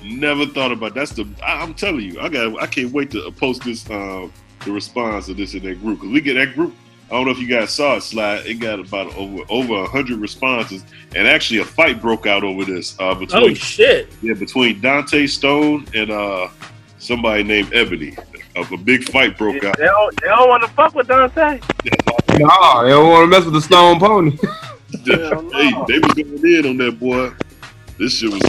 never thought about that's the. I, I'm telling you, I got. I can't wait to post this. Um, the response of this in that group because we get that group. I don't know if you guys saw it slide. It got about over over a hundred responses, and actually a fight broke out over this. Uh, between Oh shit! Yeah, between Dante Stone and uh somebody named Ebony. Of a big fight broke out. They don't, don't want to fuck with Dante. Nah, they don't want to mess with the Stone Pony. *laughs* they, they was going in on that boy. This shit was.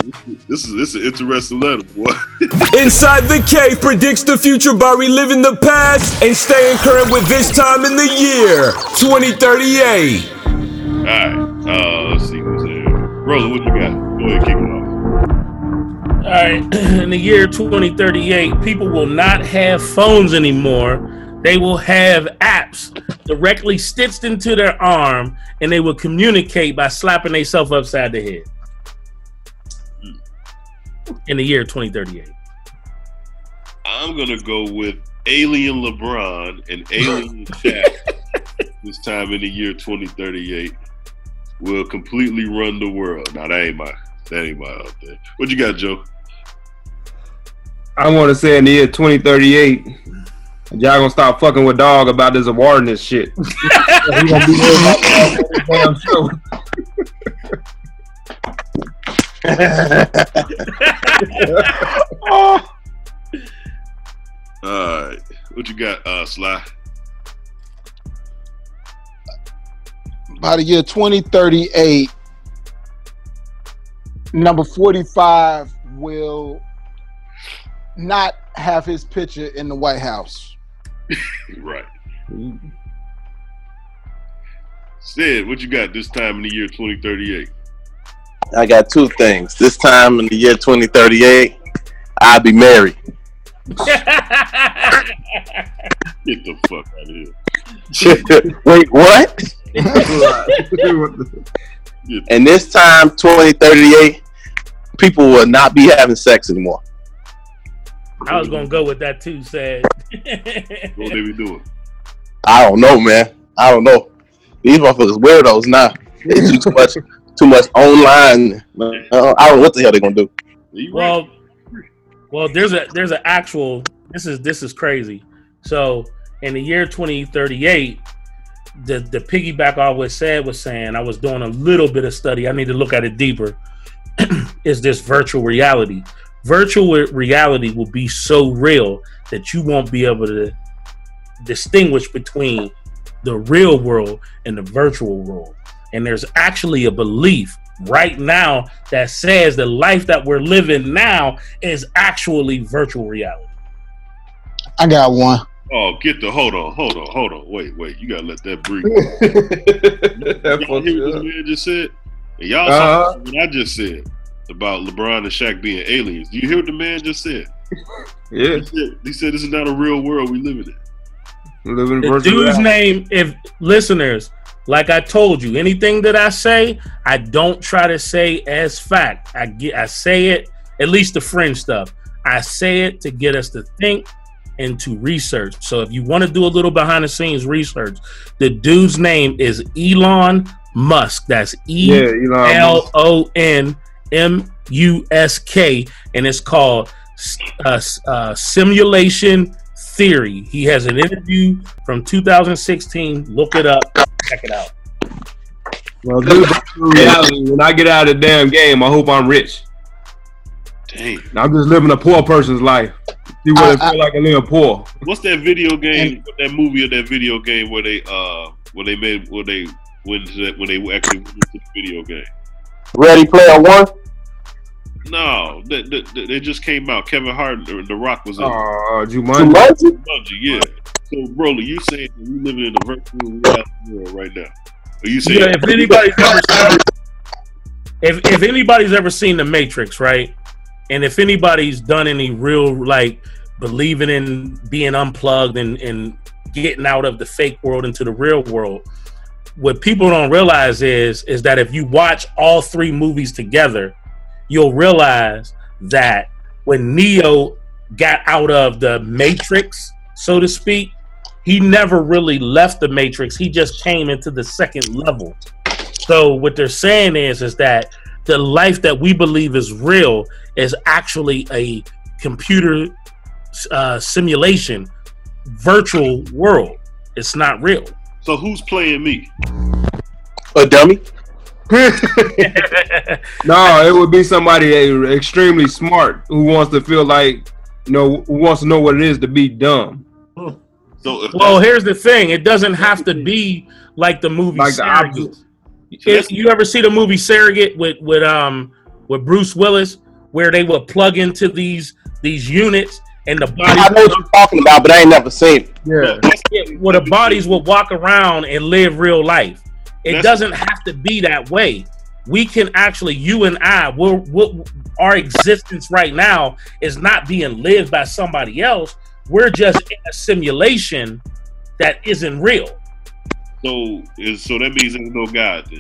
This is this is an interesting letter, boy. *laughs* Inside the Cave predicts the future by reliving the past and staying current with this time in the year 2038. All right. Uh, let's see who's there. Roller, what you got? Go ahead, kick it off. All right, *clears throat* in the year 2038, people will not have phones anymore. They will have apps directly stitched into their arm, and they will communicate by slapping themselves upside the head. In the year 2038? I'm gonna go with Alien LeBron and Alien *laughs* Shaq. this time in the year 2038, will completely run the world. Now that ain't my that ain't my out there. What you got, Joe? I want to say in the year 2038, y'all gonna stop fucking with dog about this award and this shit. *laughs* *laughs* All right, what you got, uh, Sly? by the year 2038, number 45 will not have his picture in the White House. *laughs* Right. Sid, what you got this time in the year 2038? I got two things. This time in the year 2038, I'll be married. *laughs* Get the fuck out of here. *laughs* Wait, what? *laughs* and this time, 2038, people will not be having sex anymore. I was gonna go with that too. Sad. What they be doing? I don't know, man. I don't know. These motherfuckers weirdos now. They do too much, too much online. Uh, I don't know what the hell they're gonna do. well, well, there's a there's an actual. This is this is crazy. So in the year 2038, the the piggyback off what said was saying, I was doing a little bit of study. I need to look at it deeper. *clears throat* is this virtual reality? Virtual reality will be so real that you won't be able to distinguish between the real world and the virtual world. And there's actually a belief right now that says the life that we're living now is actually virtual reality. I got one. Oh, get the hold on, hold on, hold on. Wait, wait. You gotta let that breathe. *laughs* y'all hear what this man just said? And y'all Uh-huh. saw what I just said about LeBron and Shaq being aliens. Do you hear what the man just said? Yeah. He said, he said this is not a real world we live in. We living The virtual dude's reality. name, if listeners, like I told you, anything that I say, I don't try to say as fact. I get I say it, at least the fringe stuff. I say it to get us to think and to research. So if you want to do a little behind the scenes research, the dude's name is Elon Musk. That's E L O N M U S K, and it's called uh, uh, Simulation Theory. He has an interview from 2016. Look it up. Check it out. Well, dude, reality. When I get out of the damn game, I hope I'm rich. Dang. I'm just living a poor person's life. See what it feel like to live poor. What's that video game? that movie or that video game where they uh where they made where they went to that when they actually went into the video game? Ready Player One? No, they, they, they just came out. Kevin Hart, The Rock was in. it. Uh, Jumanji. Jumanji? Jumanji, yeah. So, Broly, you saying that we living in a virtual reality world right now? Are you saying Yeah, if anybody's ever seen, if if anybody's ever seen The Matrix, right, and if anybody's done any real like believing in being unplugged and and getting out of the fake world into the real world, what people don't realize is is that if you watch all three movies together, you'll realize that when Neo got out of the Matrix, so to speak, he never really left the Matrix. He just came into the second level. So what they're saying is is that the life that we believe is real is actually a computer uh, simulation, virtual world. It's not real. So who's playing me? A dummy? *laughs* *laughs* No, it would be somebody extremely smart who wants to feel like, you know, who wants to know what it is to be dumb. So if Well, here's the thing: it doesn't have to be like the movie Like the Surrogate. If you ever see the movie Surrogate with with um with Bruce Willis, where they would plug into these these units and the body. I know what you're talking about, but I ain't never seen it. Yeah. where the bodies will walk around and live real life. It That's- doesn't have to be that way. We can actually, you and I, we're, we're, our existence right now is not being lived by somebody else. We're just in a simulation that isn't real. so so that means there's no God. Then.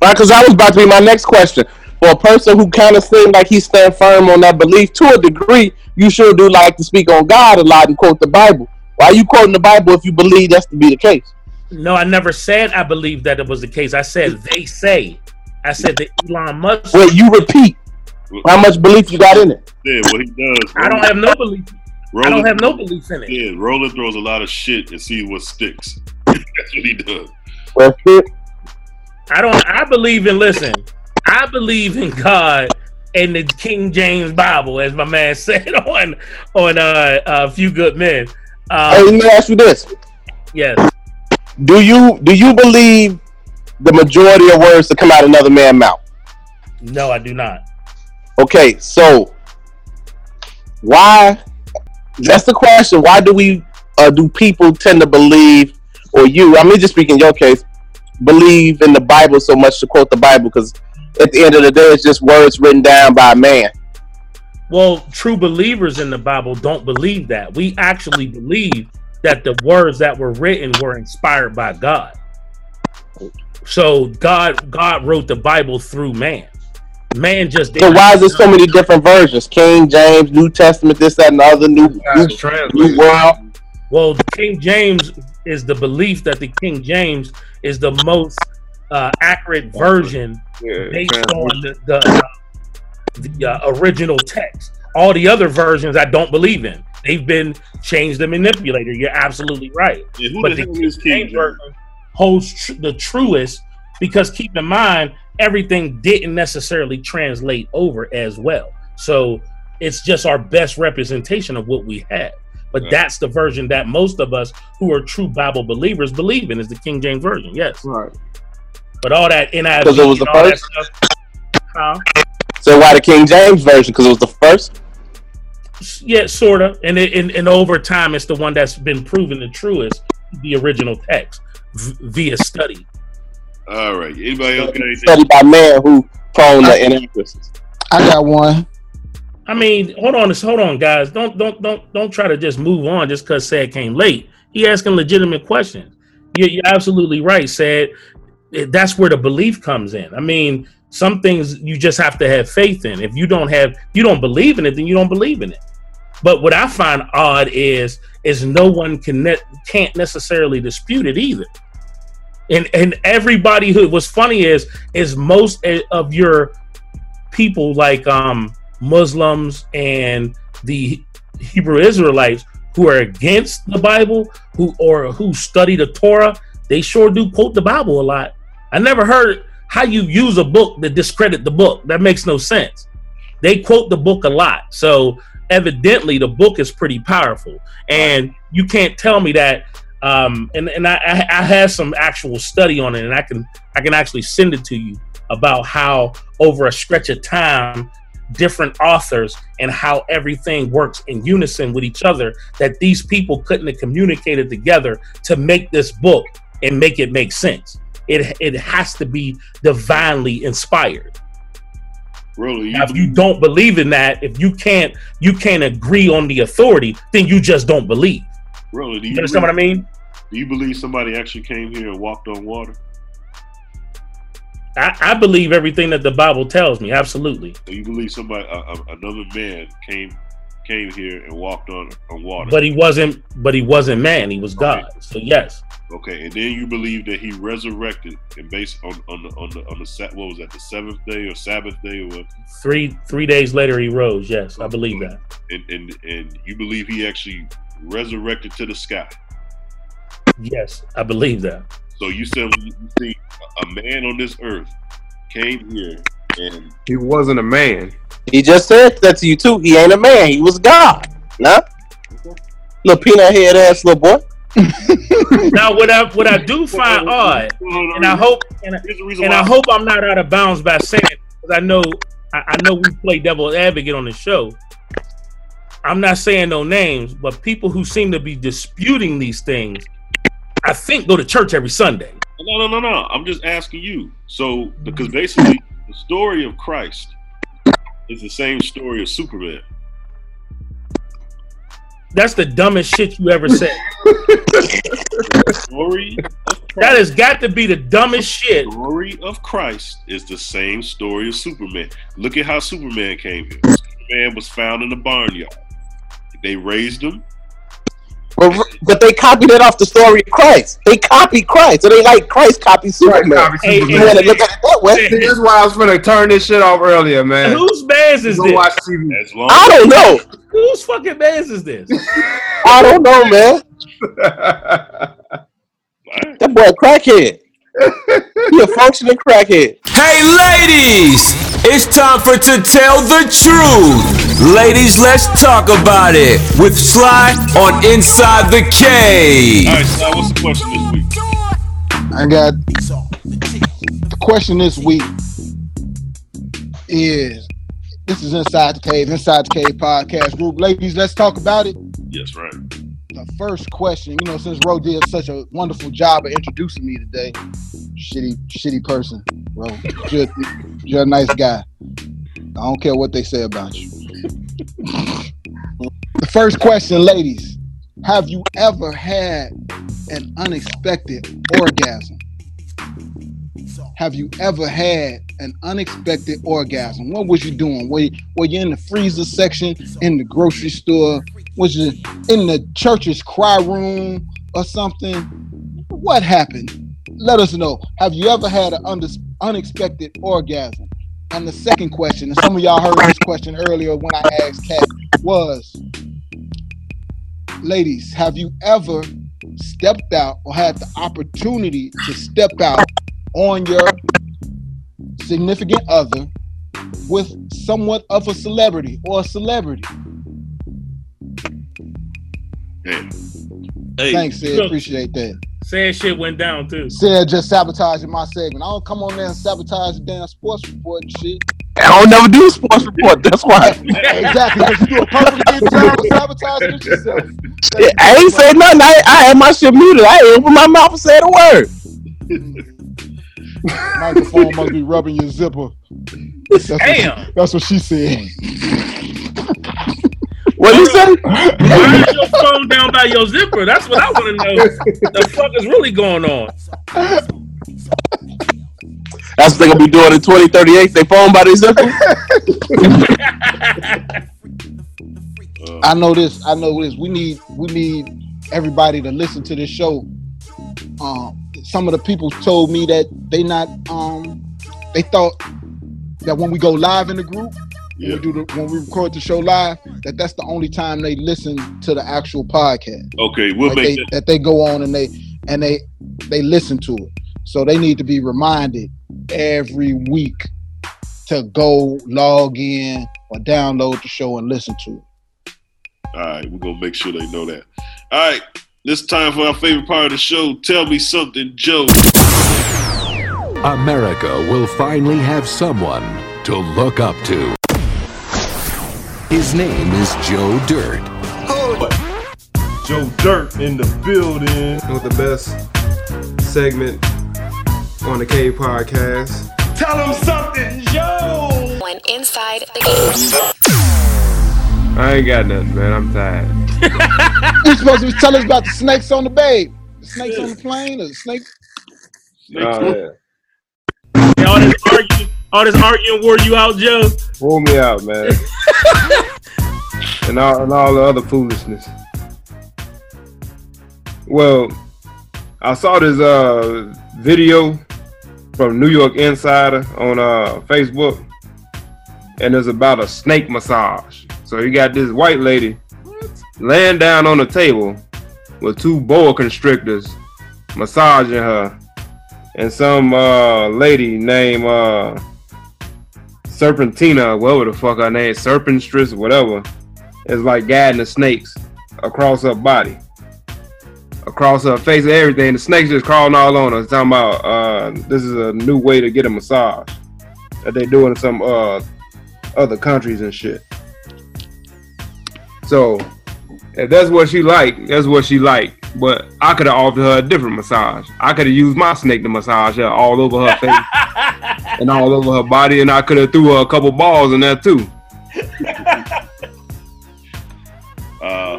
Right, because that was about to be my next question. for a person who kind of seemed like he stand firm on that belief to a degree, you sure do like to speak on God a lot and quote the Bible. Why are you quoting the Bible if you believe that's to be the case? No, I never said I believe that it was the case. I said they say. I said that Elon Musk. Wait, you repeat. How much belief you got in it? Yeah, what he does. I don't have no belief. I don't have no belief in it. Yeah, Roller throws a lot of shit and see what sticks. *laughs* That's what he does. Well, shit. I don't. I believe in. Listen, I believe in God and the King James Bible, as my man *laughs* said on on uh, a few good men. Um, hey, let me ask you this: yes. Do you do you believe the majority of words that come out another man's mouth? No, I do not. Okay, so why? That's the question. Why do we uh, do people tend to believe, or you? I mean, just speaking in your case, believe in the Bible so much to quote the Bible because at the end of the day, it's just words written down by man. Well, true believers in the Bible don't believe that. We actually believe that the words that were written were inspired by God. So God God wrote the Bible through man. Man just So why is there so many different versions? King James, New Testament, this, that, and the other, New New, new World. Well, King James is the belief that the King James is the most uh, accurate version based on the the, uh, the uh, original text. All the other versions I don't believe in. They've been changed and manipulated. You're absolutely right. who but the the King King James version holds tr- the truest because keep in mind everything didn't necessarily translate over as well. So it's just our best representation of what we have. But Yeah. that's the version that most of us who are true Bible believers believe in is the King James version. Yes. Right. But all that NIV Because it was the that first? stuff, huh? So why the King James version? Because it was the first. Yeah, sort of. And, it, and and over time, it's the one that's been proven the truest, the original text v- via study. All right. Anybody else got anything? Studied by man who prone to inaccuracies. I got one. I mean, hold on, hold on, guys. Don't don't don't don't try to just move on just because Ced came late. He asking legitimate questions. You're, you're absolutely right, Ced. Eh, that's where the belief comes in. I mean, some things you just have to have faith in. If you don't have, you don't believe in it, then you don't believe in it. But what I find odd is is no one can ne- can't necessarily dispute it either. And and everybody who what's funny is is most of your people like um Muslims and the Hebrew Israelites who are against the Bible, who or who study the Torah, they sure do quote the Bible a lot. I never heard how you use a book to discredit the book. That makes no sense. They quote the book a lot. So evidently the book is pretty powerful. And you can't tell me that um and, and I, I I have some actual study on it and I can I can actually send it to you about how over a stretch of time different authors and how everything works in unison with each other that these people couldn't have communicated together to make this book and make it make sense. It it has to be divinely inspired. Really, now, if you don't believe in that if you can't you can't agree on the authority then you just don't believe Really, do you you understand what i mean Do you believe somebody actually came here and walked on water? I, I believe everything that the bible tells me absolutely Do you believe somebody, a, another man, came came here and walked on on water? but he wasn't but he wasn't man he was god so yes Okay, and then you believe that he resurrected and based on on the on the on the what was that the seventh day or Sabbath day or what? three three days later he rose yes i believe that And and and you believe he actually resurrected to the sky. yes i believe that So you said you see a man on this earth came here and He wasn't a man. He just said that to you too. He ain't a man. He was God. Nah. Little peanut head ass little boy. *laughs* *laughs* now what I what I do find odd, and I hope and, I- and I hope I'm not out of bounds by saying because I know I, I know we play devil advocate on the show. I'm not saying no names, but people who seem to be disputing these things, I think go to church every Sunday. No, no, no, no. I'm just asking you. So, because basically, the story of Christ is the same story of Superman. That's the dumbest shit you ever said. *laughs* Story That has got to be the dumbest shit. The story of Christ is the same story of Superman. Look at how Superman came here. Superman was found in a barnyard. They raised him. But, but they copied it off the story of Christ. They copied Christ. So they like Christ copied Superman. copy Hey, Superman. You want to look at it that way? This is why I was gonna turn this shit off earlier, man. Whose man's is this? watch TV. I don't know. Whose fucking man's is this? *laughs* I don't know, man. That boy a crackhead. he a functioning crackhead. Hey, ladies! It's time for To Tell the Truth. Ladies, let's talk about it with Sly on Inside the Cave. All right, Sly, what's the question this week? I got the question this week is this is Inside the Cave, Inside the Cave podcast group. Ladies, let's talk about it. Yes, right. The first question, you know, since Ro did such a wonderful job of introducing me today, shitty, shitty person, bro. You're, you're a nice guy. I don't care what they say about you. the first question, ladies, have you ever had an unexpected orgasm? Have you ever had an unexpected orgasm? What was you doing? Were you, were you in the freezer section, in the grocery store? Was you in the church's cry room or something? What happened? Let us know. Have you ever had an under, unexpected orgasm? And the second question, and some of y'all heard this question earlier when I asked Kat, was ladies, have you ever stepped out or had the opportunity to step out on your significant other with somewhat of a celebrity or a celebrity? Damn. Thanks, Ced. Appreciate that. Sad shit went down too. Ced just sabotaging my segment. I don't come on there and sabotage the damn sports report and shit. I don't never do a sports report. That's why. *laughs* exactly, because you do a perfectly good job of sabotaging it yourself. Yeah, I ain't say nothing. I, I had my shit muted. I ain't open my mouth and said a word. Mm. *laughs* Microphone must be rubbing your zipper. That's what, Damn. that's what she said. *laughs* What you say? Why is your phone down by your zipper? That's what I want to know. The fuck is really going on? That's what they gonna be doing in 2038. They phone by their zipper. I know this. I know this. We need we need everybody to listen to this show. Um, some of the people told me that they not um they thought that when we go live in the group, when we do the when we record the show live, that that's the only time they listen to the actual podcast. Okay, we'll Like make they, that. that they go on and they and they they listen to it. So they need to be reminded every week to go log in or download the show and listen to it. All right, we're gonna make sure they know that. All right, this time for our favorite part of the show. Tell me something, Joe. America will finally have someone to look up to. His name is Joe Dirt. Joe Dirt in the building. With the best segment on the K podcast. Tell him something, Joe. When inside the game. I ain't got nothing, man. I'm tired. *laughs* You're supposed to tell us about the snakes on the babe. The snakes on the plane or the snake? Oh, yeah. Yeah, all this arguing, all this arguing wore you out, Joe. Pull me out, man. *laughs* and all and all the other foolishness. Well, I saw this uh video from New York Insider on uh Facebook, and it's about a snake massage. So you got this white lady laying down on the table with two boa constrictors massaging her, and some uh lady named uh Serpentina, whatever the fuck her name, Serpenstress, whatever, is like guiding the snakes across her body, across her face, and everything. The snakes just crawling all on her. It's talking about uh, this is a new way to get a massage that they do in some uh, other countries and shit. So if that's what she like, that's what she like. But I could have offered her a different massage. I could have used my snake to massage her all over her face *laughs* and all over her body, and I could have threw her a couple balls in there too. *laughs* Uh,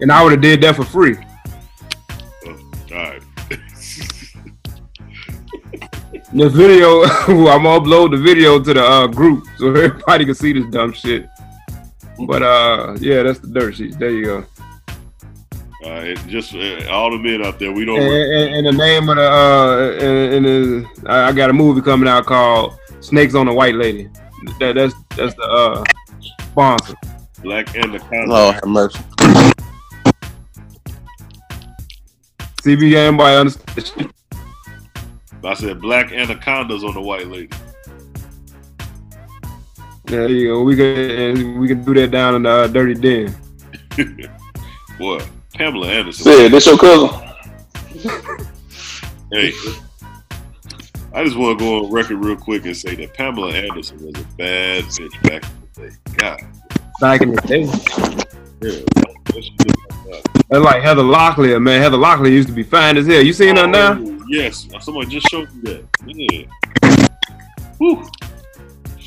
And I would have did that for free. all right. The video, *laughs* I'm gonna upload the video to the uh, group so everybody can see this dumb shit. But uh, yeah, that's the dirt sheets. There you go. Uh, it just uh, all the men out there, we don't. And, and, and the name of the uh, and, and the, I I got a movie coming out called Snakes on a White Lady. That, that's that's the uh sponsor. Black Anaconda. Lord have mercy. CB anybody understand? I said black anacondas on the white lady. There you go. We can we can do that down in the uh, dirty den. *laughs* Boy, Pamela Anderson. Say, this your cousin? *laughs* Hey, I just want to go on record real quick and say that Pamela Anderson was a bad bitch back in the day. God, Back in the day. yeah. what like. That's like Heather Locklear, man. Heather Locklear used to be fine as hell. You seen her now? Oh, yes, somebody just showed me that. Yeah. Whew.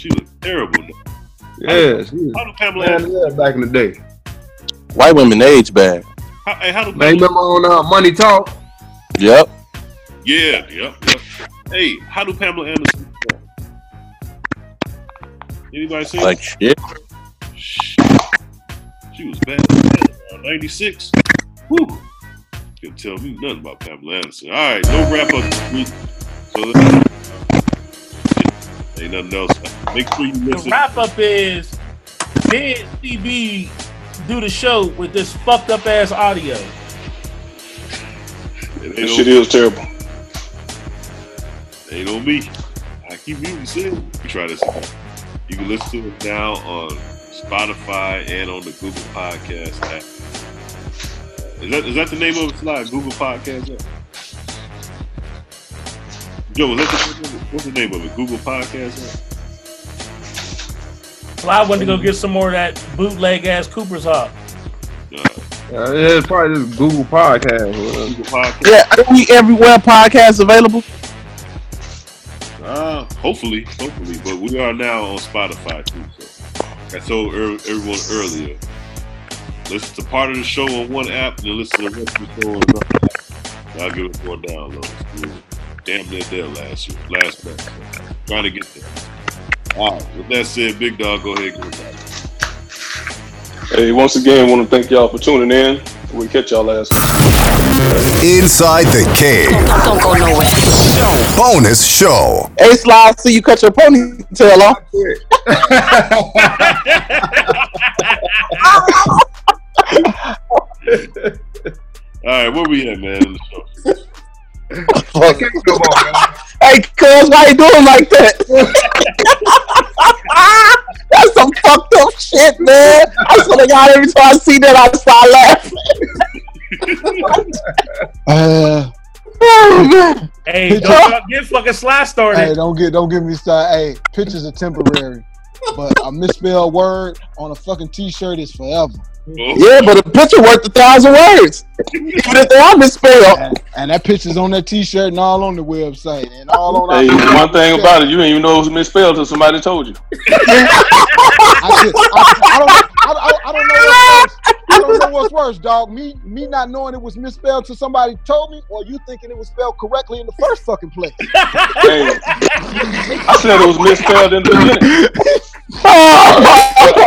She was terrible now. Yeah, she was How do Pamela fine Anderson? as back in the day. White women age bad. How, hey, how do Man, remember on uh, Money Talk? Yep. Yeah, yep, yep. Hey, how do Pamela Anderson? Anybody see? Like shit. She was bad. Uh, 96. Whew. Couldn't tell me nothing about Pamela Anderson. All right, no wrap up this week. So let's- ain't nothing else. Make sure you The listen. wrap up is did CB do the show with this fucked up ass audio? It That shit is terrible. ain't on me. I keep muting saying. Try this again. You can listen to it now on Spotify and on the Google Podcast app. Is that is that the name of it? Slide Google Podcast app. Joe, is that the name of what's the name of it? Google Podcast app. So I went to go get some more of that bootleg ass Cooper's Hawk. Uh, yeah, it's probably this Google Podcast. Google Podcast. Yeah, are we everywhere podcast available? Uh, hopefully, hopefully, but we are now on Spotify too. So I told er- everyone earlier, listen to part of the show on one app, and then listen to the rest of the show on another app. I'll give it more downloads. We were damn near there last year, last month. So trying to get there. All right. With that said, Big Dawg, go ahead and get. Hey, once again, want to thank y'all for tuning in. We catch y'all last. Night. Inside the Cave. Don't go nowhere. Bonus show. Hey, Sly, see you cut your ponytail off. *laughs* All right, where we at, man? In the hey, cuz, why you doing like that? *laughs* That's some fucked up shit, man. I swear to God, every time I see that, I start laughing. *laughs* Uh, oh, man. Hey, Picture- don't y'all get fucking Sly started. hey, don't get don't get me started. Hey, pictures are temporary, but a misspelled word on a fucking t-shirt is forever. Yeah, but a picture worth a thousand words. Even if they are misspelled. And, and that picture's on that t-shirt and all on the website and all on. Hey, our- one thing about it, you didn't even know it was misspelled until somebody told you. I, just, I, I don't, I, I, I don't know what's worse. I don't know what's worse, dog. Me, me not knowing it was misspelled till somebody told me, or you thinking it was spelled correctly in the first fucking place. *laughs* Hey, I said it was misspelled in the beginning.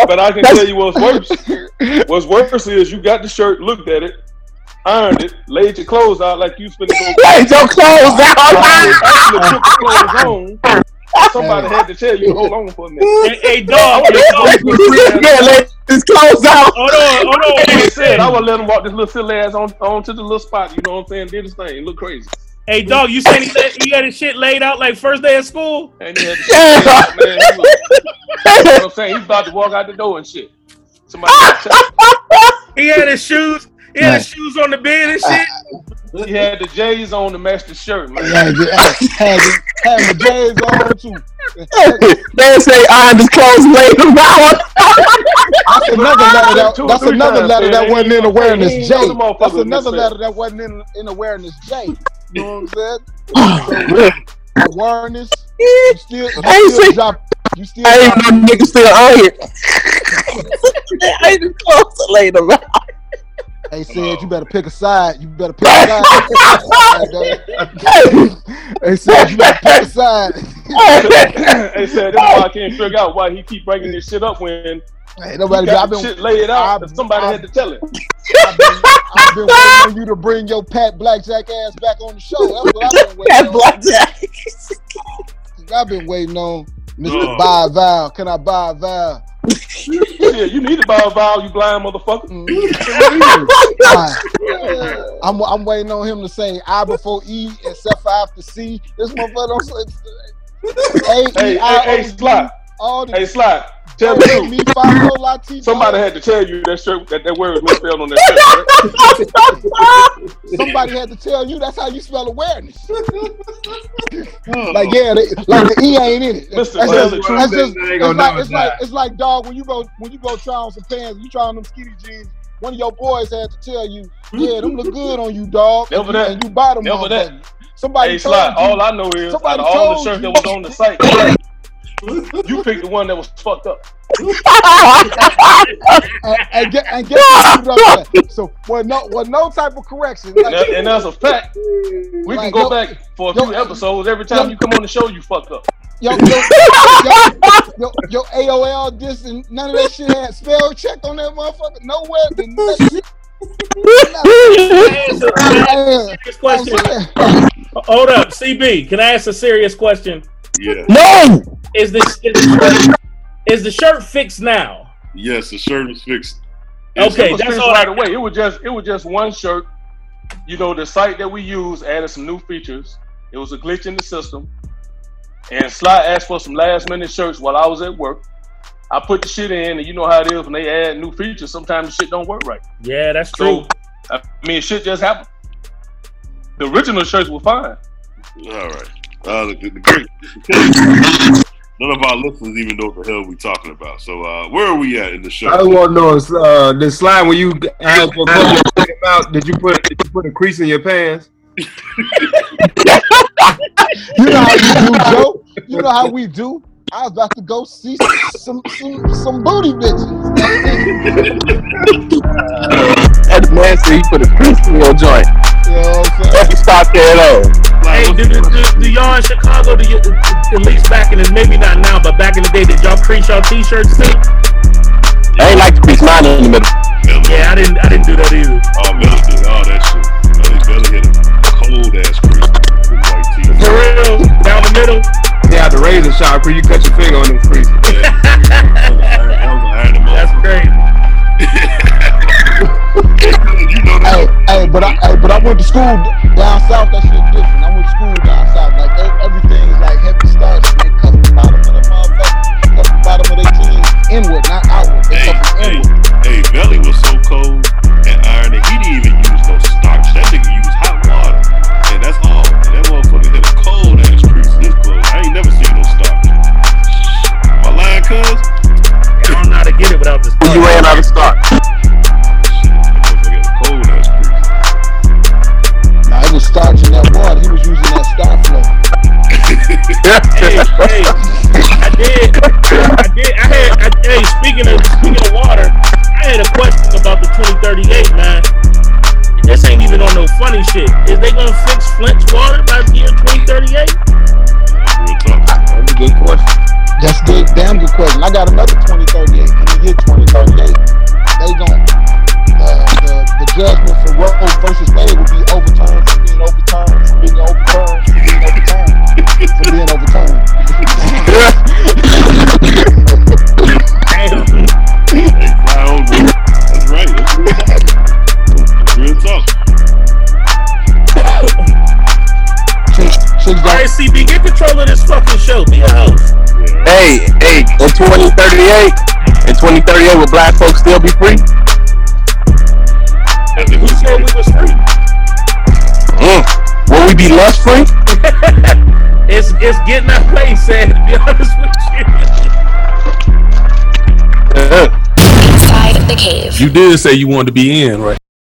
but I can tell you what's worse. What's worse is you got the shirt, looked at it, ironed it, laid your clothes out like you finna go. Laid your clothes out. Actually put the clothes on. Somebody had to tell you, hold on for a minute. Hey, hey, dog. Hey, dog. yeah, let his clothes out. Hold on, hold on. Like I Hey, said, I would let him walk this little silly ass on, on to the little spot. You know what I'm saying? Did his thing. Look crazy. Hey, dog, you said he, let, he had his shit laid out like first day of school? And he had to, man, he was, you know what I'm saying? He's about to walk out the door and shit. Somebody He had his shoes. He had his shoes on the bed and shit. he had the J's on to match the shirt, man. *laughs* Had, the- had, the- had the J's on too. *laughs* They say ironed his clothes, laid them out. That's another letter that, that's another times, letter that wasn't in awareness ain't J. know That's another misspelled. letter that wasn't in, in awareness J. You know what I'm saying? *sighs* Awareness. You still, you I ain't still say- drop. You still I ain't drop, no nigga still iron. *laughs* I ain't his clothes, laid them out. They said you better pick a side. You better pick a side. they said you better pick a side. they said that's why I can't figure out why he keep bringing this shit up when Hey, nobody got I've been- shit laid out. and somebody had to tell it. I've been *laughs* waiting on you to bring your Pat Sajak ass back on the show. That's what I've been waiting Pat on. Blackjack. I've been waiting on Mr. Oh. Buy a Vowel. Can I buy a vowel? *laughs* Shit, you need to buy a vowel, you blind motherfucker. Mm, *laughs* Fine. I'm, I'm waiting on him to say I before E except for after C. This motherfucker don't say A, E, Hey, I, hey, hey, Slot. all the Hey, Slot. Tell Yo, the yo, truth. me, Five, O, Latino. Somebody had to tell you that shirt that that word was misspelled on that shirt. Right? Somebody had to tell you that's how you spell awareness. like yeah, they, like the E ain't in it. That's Mr. just, Tell the truth, that's just it's like know it's it's like it's like dog when you go when you go try on some pants, you try on them skinny jeans. One of your boys had to tell you, yeah, them look good on you, dog. Never and, that. and you buy them. Never that. Somebody hey, told Slot, you. all I know is out of all the told shirts that was on the site, you picked the one that was fucked up. and, and get and get up *laughs* there. So with no with no type of correction. And, Like, that- and that's a fact. We can go yo- back for a yo- few episodes. Every time you come on the show, you fucked up. Yo, yo, yo, yo, yo, AOL this and none of that shit had spell check on that motherfucker. Nowhere. The nothing. Serious question. Hold up, CB. Can I ask a serious question? Yeah. No. Is the is the shirt, is the shirt fixed now? Yes, the shirt is fixed. Okay, it was that's fixed all right away. It was just it was just one shirt. You know, the site that we use added some new features. It was a glitch in the system. And Sly asked for some last minute shirts while I was at work. I put the shit in, and you know how it is when they add new features. Sometimes the shit don't work right. Yeah, that's true. I mean, shit just happened. The original shirts were fine. All right. Uh, the, the great. *laughs* None of our listeners even know what the hell we're talking about. So, uh, where are we at in the show? I want to know is uh, the slide when you asked for money to take 'em out. Did you put did you put a crease in your pants? *laughs* You know how we do, Joe. *laughs* You know how we do. I was about to go see some some some booty bitches. And the man said he put a crease in your joint. You know what I'm saying? Let me stop there though. Hey, do, do, do, do y'all in Chicago, do you, at least back in the, maybe not now, but back in the day, did y'all crease y'all t-shirts too? I ain't like to crease mine in the middle. Yeah, I didn't, I didn't do that either. Oh, Miller did all that shit. Belly, Belly hit a cold ass crease with white teeth. For real, down the middle. Yeah, the razor sharp where you cut your finger on them creases. *laughs* That's great. *laughs* Hey, hey, but I, hey, but I went to school down south. That shit different. I went to school down south. Like e- everything is like heavy starch. and They cut the bottom of the motherfucker, cut the bottom of their jeans inward, not outward. They Hey, cut them hey, inward. hey, Belly was so cold and iron that he didn't even use no starch. That nigga used hot water. And that's all. And that motherfucker hit a cold ass crease in his clothes. I ain't never seen no starch. My line, cuz? I don't know how to get it without the You ran out of stock. Was starch in that water. He was using that Sta-Flo. hey, hey, I did, I did, I had, I, hey, speaking of, speaking of water, I had a question about the 2038, man. This ain't even on no funny shit. Is they gonna fix Flint's water by the year 2038? That's a good question. That's good, damn good question. I got another 2038. In the year 2038, they gon' uh, the, the judgment for Roe versus Wade will be overturned from being overturned from being overturned from being overturned from being overturned. Hey, fly. That's right. That's real talk. That's real talk. All right, CB, get control of this fucking show. Be a host. Hey, hey, in 2038, in 2038, will black folks still be free? Who said we was free? Mm. Will we be less free? *laughs* It's it's getting that place, sad, to be honest with you. Inside the cave. You did say you wanted to be in, right?